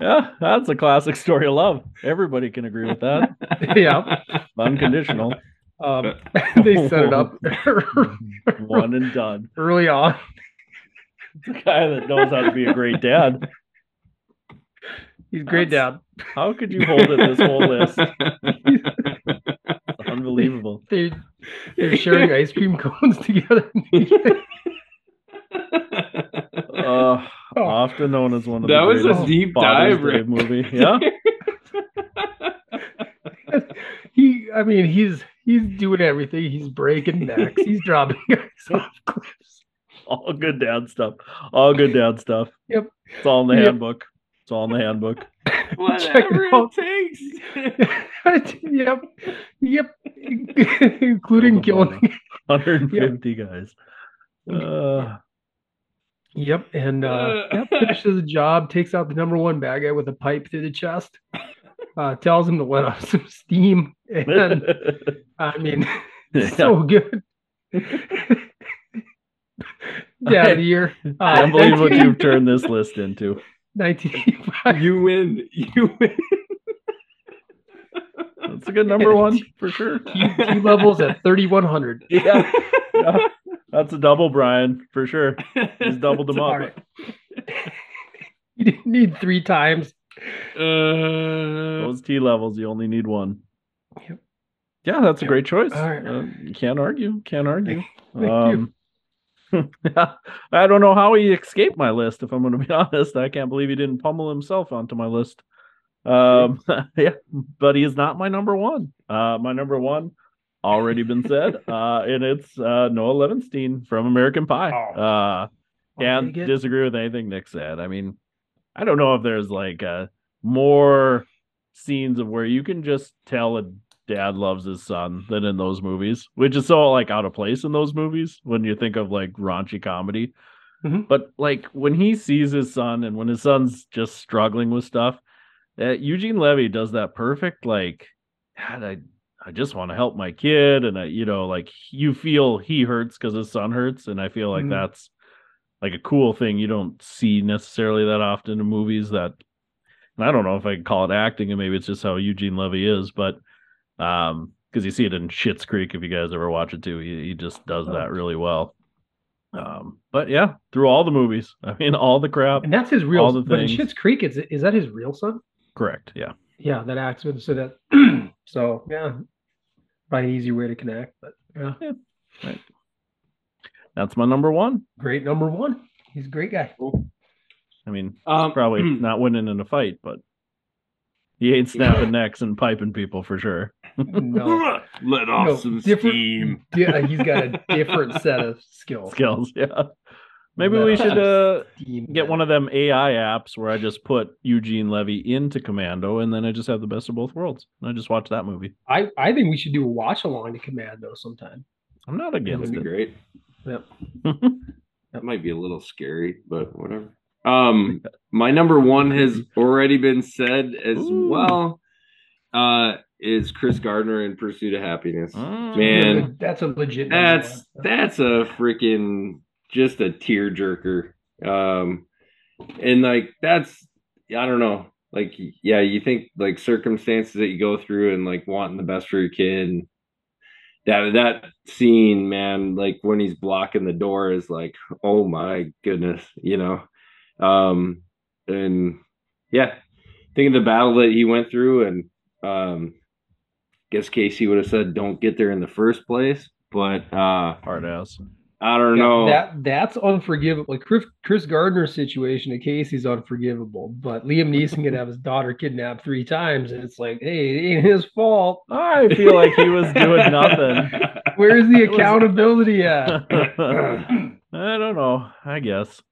Yeah, that's a classic story of love. Everybody can agree with that. *laughs* yeah, Unconditional. um, they set it up One and done. early on. The guy that knows how to be a great dad. He's a great dad. How could you hold it this whole list? *laughs* Unbelievable. They they're sharing ice cream *laughs* cones together. *laughs* Uh, often known as one of That the was a deep Father's dive, Day movie. Yeah, he, I mean, he's he's doing everything. He's breaking necks. He's dropping guys off cliffs. all good dad stuff. All good dad stuff. Yep. It's all in the Yep. handbook. It's all in the handbook. *laughs* Whatever it out. takes. *laughs* yep, yep, *laughs* including killing. 150 guys. Uh, Yep, and uh, yep, finishes the job, takes out the number one bad guy with a pipe through the chest, uh, tells him to let off some steam, and I mean, so good. yeah, the year. Uh, Can't believe what you've turned this list into. 1985. you win. You win. That's a good number one for sure. *laughs* T, levels at 3100. *laughs* Yeah. Yeah. That's a double, Bryan, for sure. He's doubled them *laughs* up. Right. You didn't need three times. Uh, Those T levels, you only need one. Yep. Yeah, that's a great choice. All right. Uh, you can't argue. Can't argue. Thank you. Um, *laughs* I don't know how he escaped my list. If I'm going to be *laughs* honest, I can't believe he didn't pummel himself onto my list. Um, *laughs* yeah, but he is not my number one. Uh, my number one already been said, uh, and it's uh, Noah Levenstein from American Pie. Oh. Uh, can't disagree with anything Nic said. I mean, I don't know if there's like uh, more scenes of where you can just tell a dad loves his son than in those movies, which is so like out of place in those movies when you think of like raunchy comedy. Mhm. But like when he sees his son and when his son's just struggling with stuff, uh, Eugene Levy does that perfect. Like, God, I I just want to help my kid, and I, you know, like you feel he hurts because his son hurts, and I feel like Mhm. that's like a cool thing you don't see necessarily that often in movies. That and I don't know if I can call it acting, and maybe it's just how Eugene Levy is, but um, because you see it in Schitt's Creek if you guys ever watch it too, he, he just does Oh. that really well. Um, but yeah, through all the movies. *laughs* I mean, all the crap. And that's his real. All the but in things. Schitt's Creek, is is that his real son? Correct. Yeah. Yeah, that acts with. So that. *clears throat* so yeah, probably an easy way to connect. But yeah, right. That's my number one. great number one. He's a great guy. I mean, Um, probably *clears throat* not winning in a fight, but he ain't snapping necks and piping people for sure. No, *laughs* Let off No, some steam. yeah, he's got a *laughs* different set of skills. Skills. Yeah. Maybe Let we should uh, get one of them AI apps where I just put Eugene Levy into Commando and then I just have the best of both worlds. And I just watch that movie. I I think we should do a watch along to Commando sometime. I'm not against That'd be it. great. Yep. *laughs* That might be a little scary, but whatever. Um, my number one has already been said as Ooh. well. Uh, is Chris Gardner in Pursuit of Happiness? Mm. Man. that's a legit. That's one. that's a freaking just a tearjerker. Um, and like that's I don't know. Like yeah, you think like circumstances that you go through and like wanting the best for your kid. And that that scene, man, like when he's blocking the door is like, oh my goodness, you know. Um, and yeah, think of the battle that he went through, and um, guess Casey would have said, "Don't get there in the first place." But uh, Hard ass. I don't Yeah, know. that that's unforgivable. Like Chris, Chris Gardner's situation at Casey's unforgivable, but Liam Neeson could have his daughter kidnapped three times, and it's like, hey, it ain't his fault. I feel like he was doing *laughs* nothing. Where's the accountability *laughs* at? I don't know. I guess.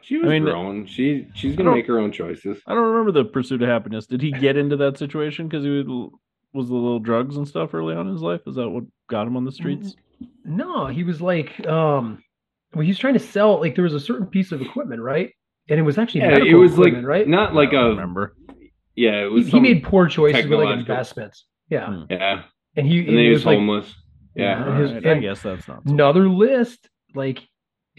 she was I mean, grown. She she's gonna make her own choices. I don't remember the pursuit of happiness. Did he get into that situation because he was, was the little drugs and stuff early on in his life? Is that what got him on the streets? No, he was like, um, well, he was trying to sell. Like there was a certain piece of equipment, right? And it was actually Yeah, medical it was like right? not like I don't a remember. yeah. It He, was he some- made poor choices with like investments. Yeah, Hmm. yeah, and he and and he was was like homeless. Yeah, and his- Alright, I guess that's not. So another list like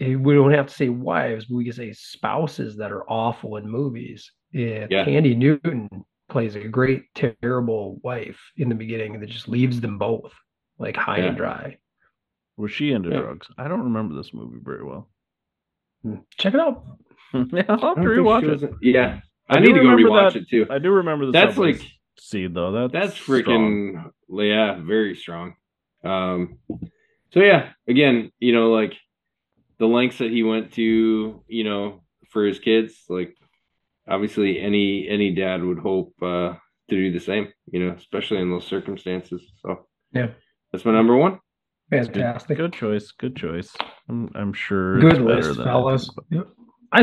eh, we don't have to say wives but we can say spouses that are awful in movies yeah, Yeah. Thandie Newton plays a great terrible wife in the beginning that just leaves them both like high and dry Was she into Yeah. drugs? I don't remember this movie very well. check it out *laughs* yeah, I'll have to don't think she rewatch was- it. Yeah, I I, need to go remember rewatch that- it too. I do remember the That's like- seed though. That's That's strong. freaking yeah, very strong. Um, so yeah, again, you know, like the lengths that he went to, you know, for his kids, like obviously any any dad would hope uh to do the same, you know, especially in those circumstances. So Yeah. that's my number one. Good- fantastic Good, choice. Good choice. I'm, I'm sure. good it's list than I fellas think, i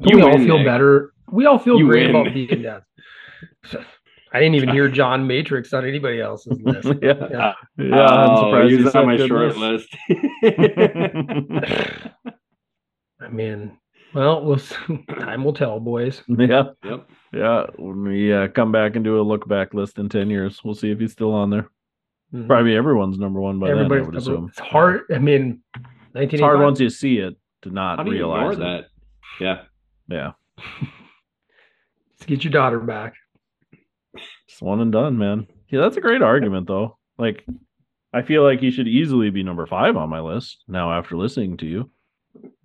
You we all feel Nic. better we all feel You great win. about being dads *laughs* i didn't even hear *laughs* john matrix on anybody else's list *laughs* yeah, Yeah. yeah. I'm Oh, surprised he you was on my short list. list. I mean, well, we'll *laughs* time will tell, boys. *laughs* yeah, yep. yeah. When we uh, come back and do a look back list in ten years, we'll see if he's still on there. Mhm. Probably everyone's number one by Everybody's then. I would number- assume It's hard. I mean, It's hard 1985. once you see it to not How do you realize it. that? Yeah. Yeah, Let's *laughs* get your daughter back. it's one and done, man. Yeah, that's a great argument though. Like, I feel like he should easily be number five on my list now after listening to you.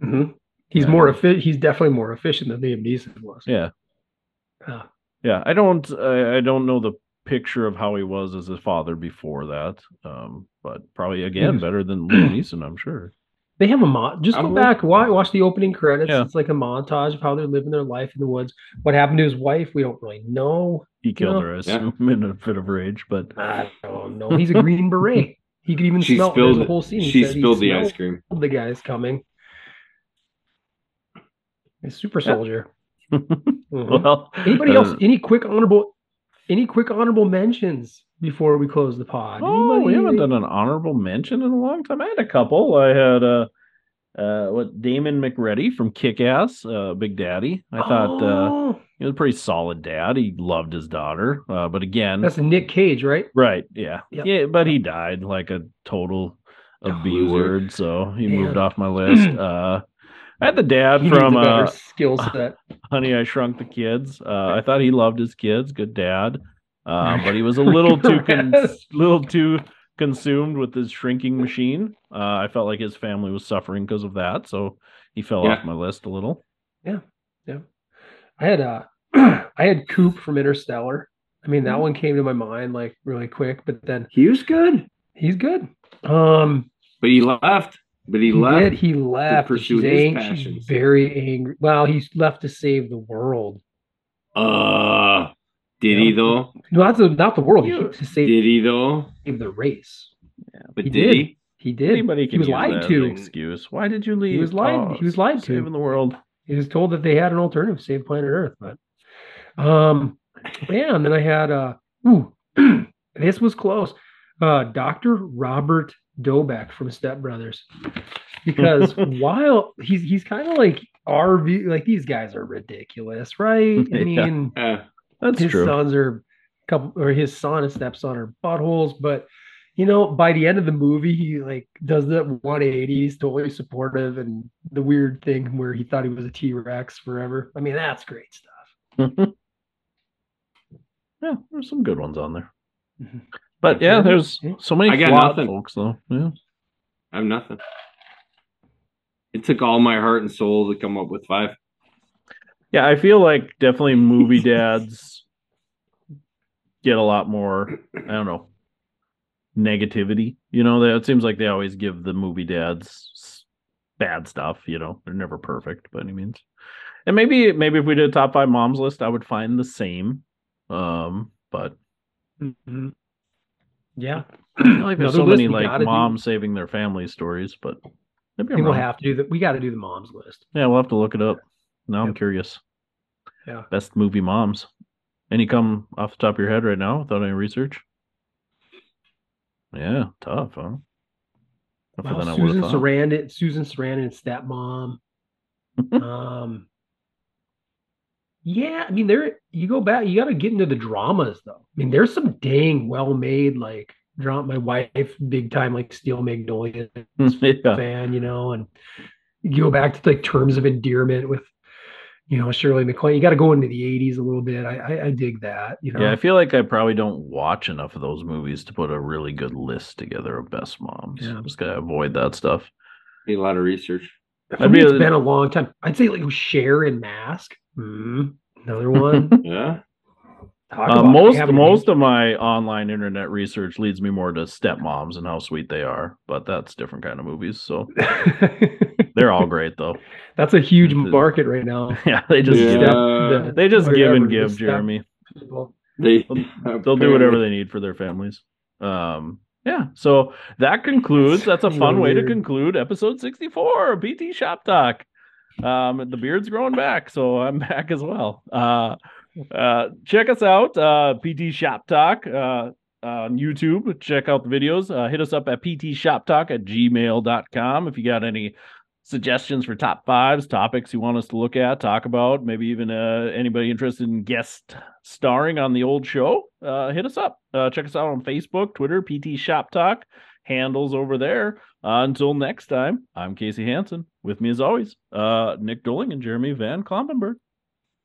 Mhm. He's Yeah. more efficient. He's definitely more efficient than Liam Neeson was. Yeah, Ah. yeah. I don't, I, I don't know the picture of how he was as a father before that, um, but probably again better than Liam Neeson, I'm sure. *clears throat* They have a mod. Just go I'm- back, watch, watch the opening credits. Yeah. It's like a montage of how they're living their life in the woods. What happened to his wife? We don't really know. He killed know? her, I Yeah. assume, *laughs* in a fit of rage, but I don't know. He's a green beret. He could even She smell. There's spilled a whole scene. he she spilled the ice cream. The guy's coming. A super soldier. *laughs* Mhm. well, Anybody uh, else? Any quick honorable? Any quick honorable mentions before we close the pod? Oh, we haven't done an honorable mention in a long time. I had a couple. I had uh, uh, what Damon Macready from Kick Ass, uh, Big Daddy. I thought uh, Oh, he was a pretty solid dad. He loved his daughter, uh, but again, that's Nick Cage, right? right? Yeah, Yep. yeah. But he died like a total a B word, so he Man. moved off my list. *clears throat* Uh, I had the dad He from a uh, skill *laughs* set. Honey, I Shrunk the Kids. Uh, I thought he loved his kids. Good dad. Uh, *laughs* but he was a little too con- *laughs* little too consumed with his shrinking machine. Uh, I felt like his family was suffering because of that, so he fell Yeah. off my list a little. Yeah, yeah. I had uh *clears throat* I had Coop from Interstellar. I mean, that one came to my mind like really quick, but then He was good, he's good. Um, but he left. But he, he left. did. He left. pursue she's his ang- passions. She's very angry. Well, he's left to save the world. Uh, did he though? No, not the not the world. He You- to save Did he though? Save the race. Yeah, But He did, did. he? He did. Anybody he can was use lied that as to. an excuse. Why did you leave? He was lied- Oh, he was lied to. Saving the world. He was told that they had an alternative, save planet Earth. But um, yeah, and then I had uh, ooh, *clears throat* this was close. Uh, Doctor Robert Doback from Step Brothers, because *laughs* while he's he's kind of like our view, like these guys are ridiculous, right? I *laughs* mean, Uh, That's his true. sons are a couple, or his son and stepson are buttholes, but. You know, by the end of the movie, he like does that 180. He's totally supportive, and the weird thing where he thought he was a T Rex forever. I mean, that's great stuff. *laughs* yeah, there's some good ones on there. Mhm. But yeah, there's so many I got nothing. folks though. Yeah. I have nothing. It took all my heart and soul to come up with five. Yeah, I feel like definitely movie dads *laughs* get a lot more, I don't know, negativity. You know, that it seems like they always give the movie dads bad stuff, you know. They're never perfect by any means. And maybe maybe if we did a top 5 moms list, I would find the same. Um, but Mhm. Yeah, *clears throat* like there's Another so many like gotta do. moms saving their family stories, but maybe I I'm think we'll have to do that. We got to do the moms list. Yeah, we'll have to look it up. Now I'm curious. Yeah. Best movie moms. Any come off the top of your head right now without any research? Yeah, tough, huh? Well, than I would Susan have. Sarandon, Susan Sarandon, stepmom. *laughs* um, yeah, I mean, there you go back. You got to get into the dramas, though. I mean, there's some dang well made like drama. My wife, big time like Steel Magnolias *laughs* yeah. fan, you know, and you go back to like terms of endearment with, you know, Shirley MacLaine. You got to go into the '80s a little bit. I, I, I dig that. You know, Yeah, I feel like I probably don't watch enough of those movies to put a really good list together of best moms. Yeah. Just gotta avoid that stuff. Need a lot of research. For I'd me, be it's a- been a long time. I'd say like Cher and Mask. Mm, another one. *laughs* Yeah. Talk Uh, about most most of my online internet research leads me more to stepmoms and how sweet they are, but that's different kind of movies. So *laughs* they're all great though. That's a huge The- market right now. *laughs* Yeah, they just Yeah. give, the- they just give and give, Jeremy. people. They They'll do whatever they need for their families. Um, yeah. So that concludes. That's a fun way to conclude episode sixty-four of PT Shop Talk. Um, the beard's growing back, so I'm *laughs* back as well. Uh, uh, check us out, uh, PT Shop Talk. Uh, on YouTube, check out the videos. Uh, hit us up at ptshoptalk at gmail.com if you got any suggestions for top fives, topics you want us to look at, talk about, maybe even uh, anybody interested in guest starring on the old show, uh, hit us up. Uh, check us out on Facebook, Twitter, PT Shop Talk, handles over there. Until next time, I'm Casey Hansen. With me as always, uh, Nic Doling and Jeremy Van Klompenberg.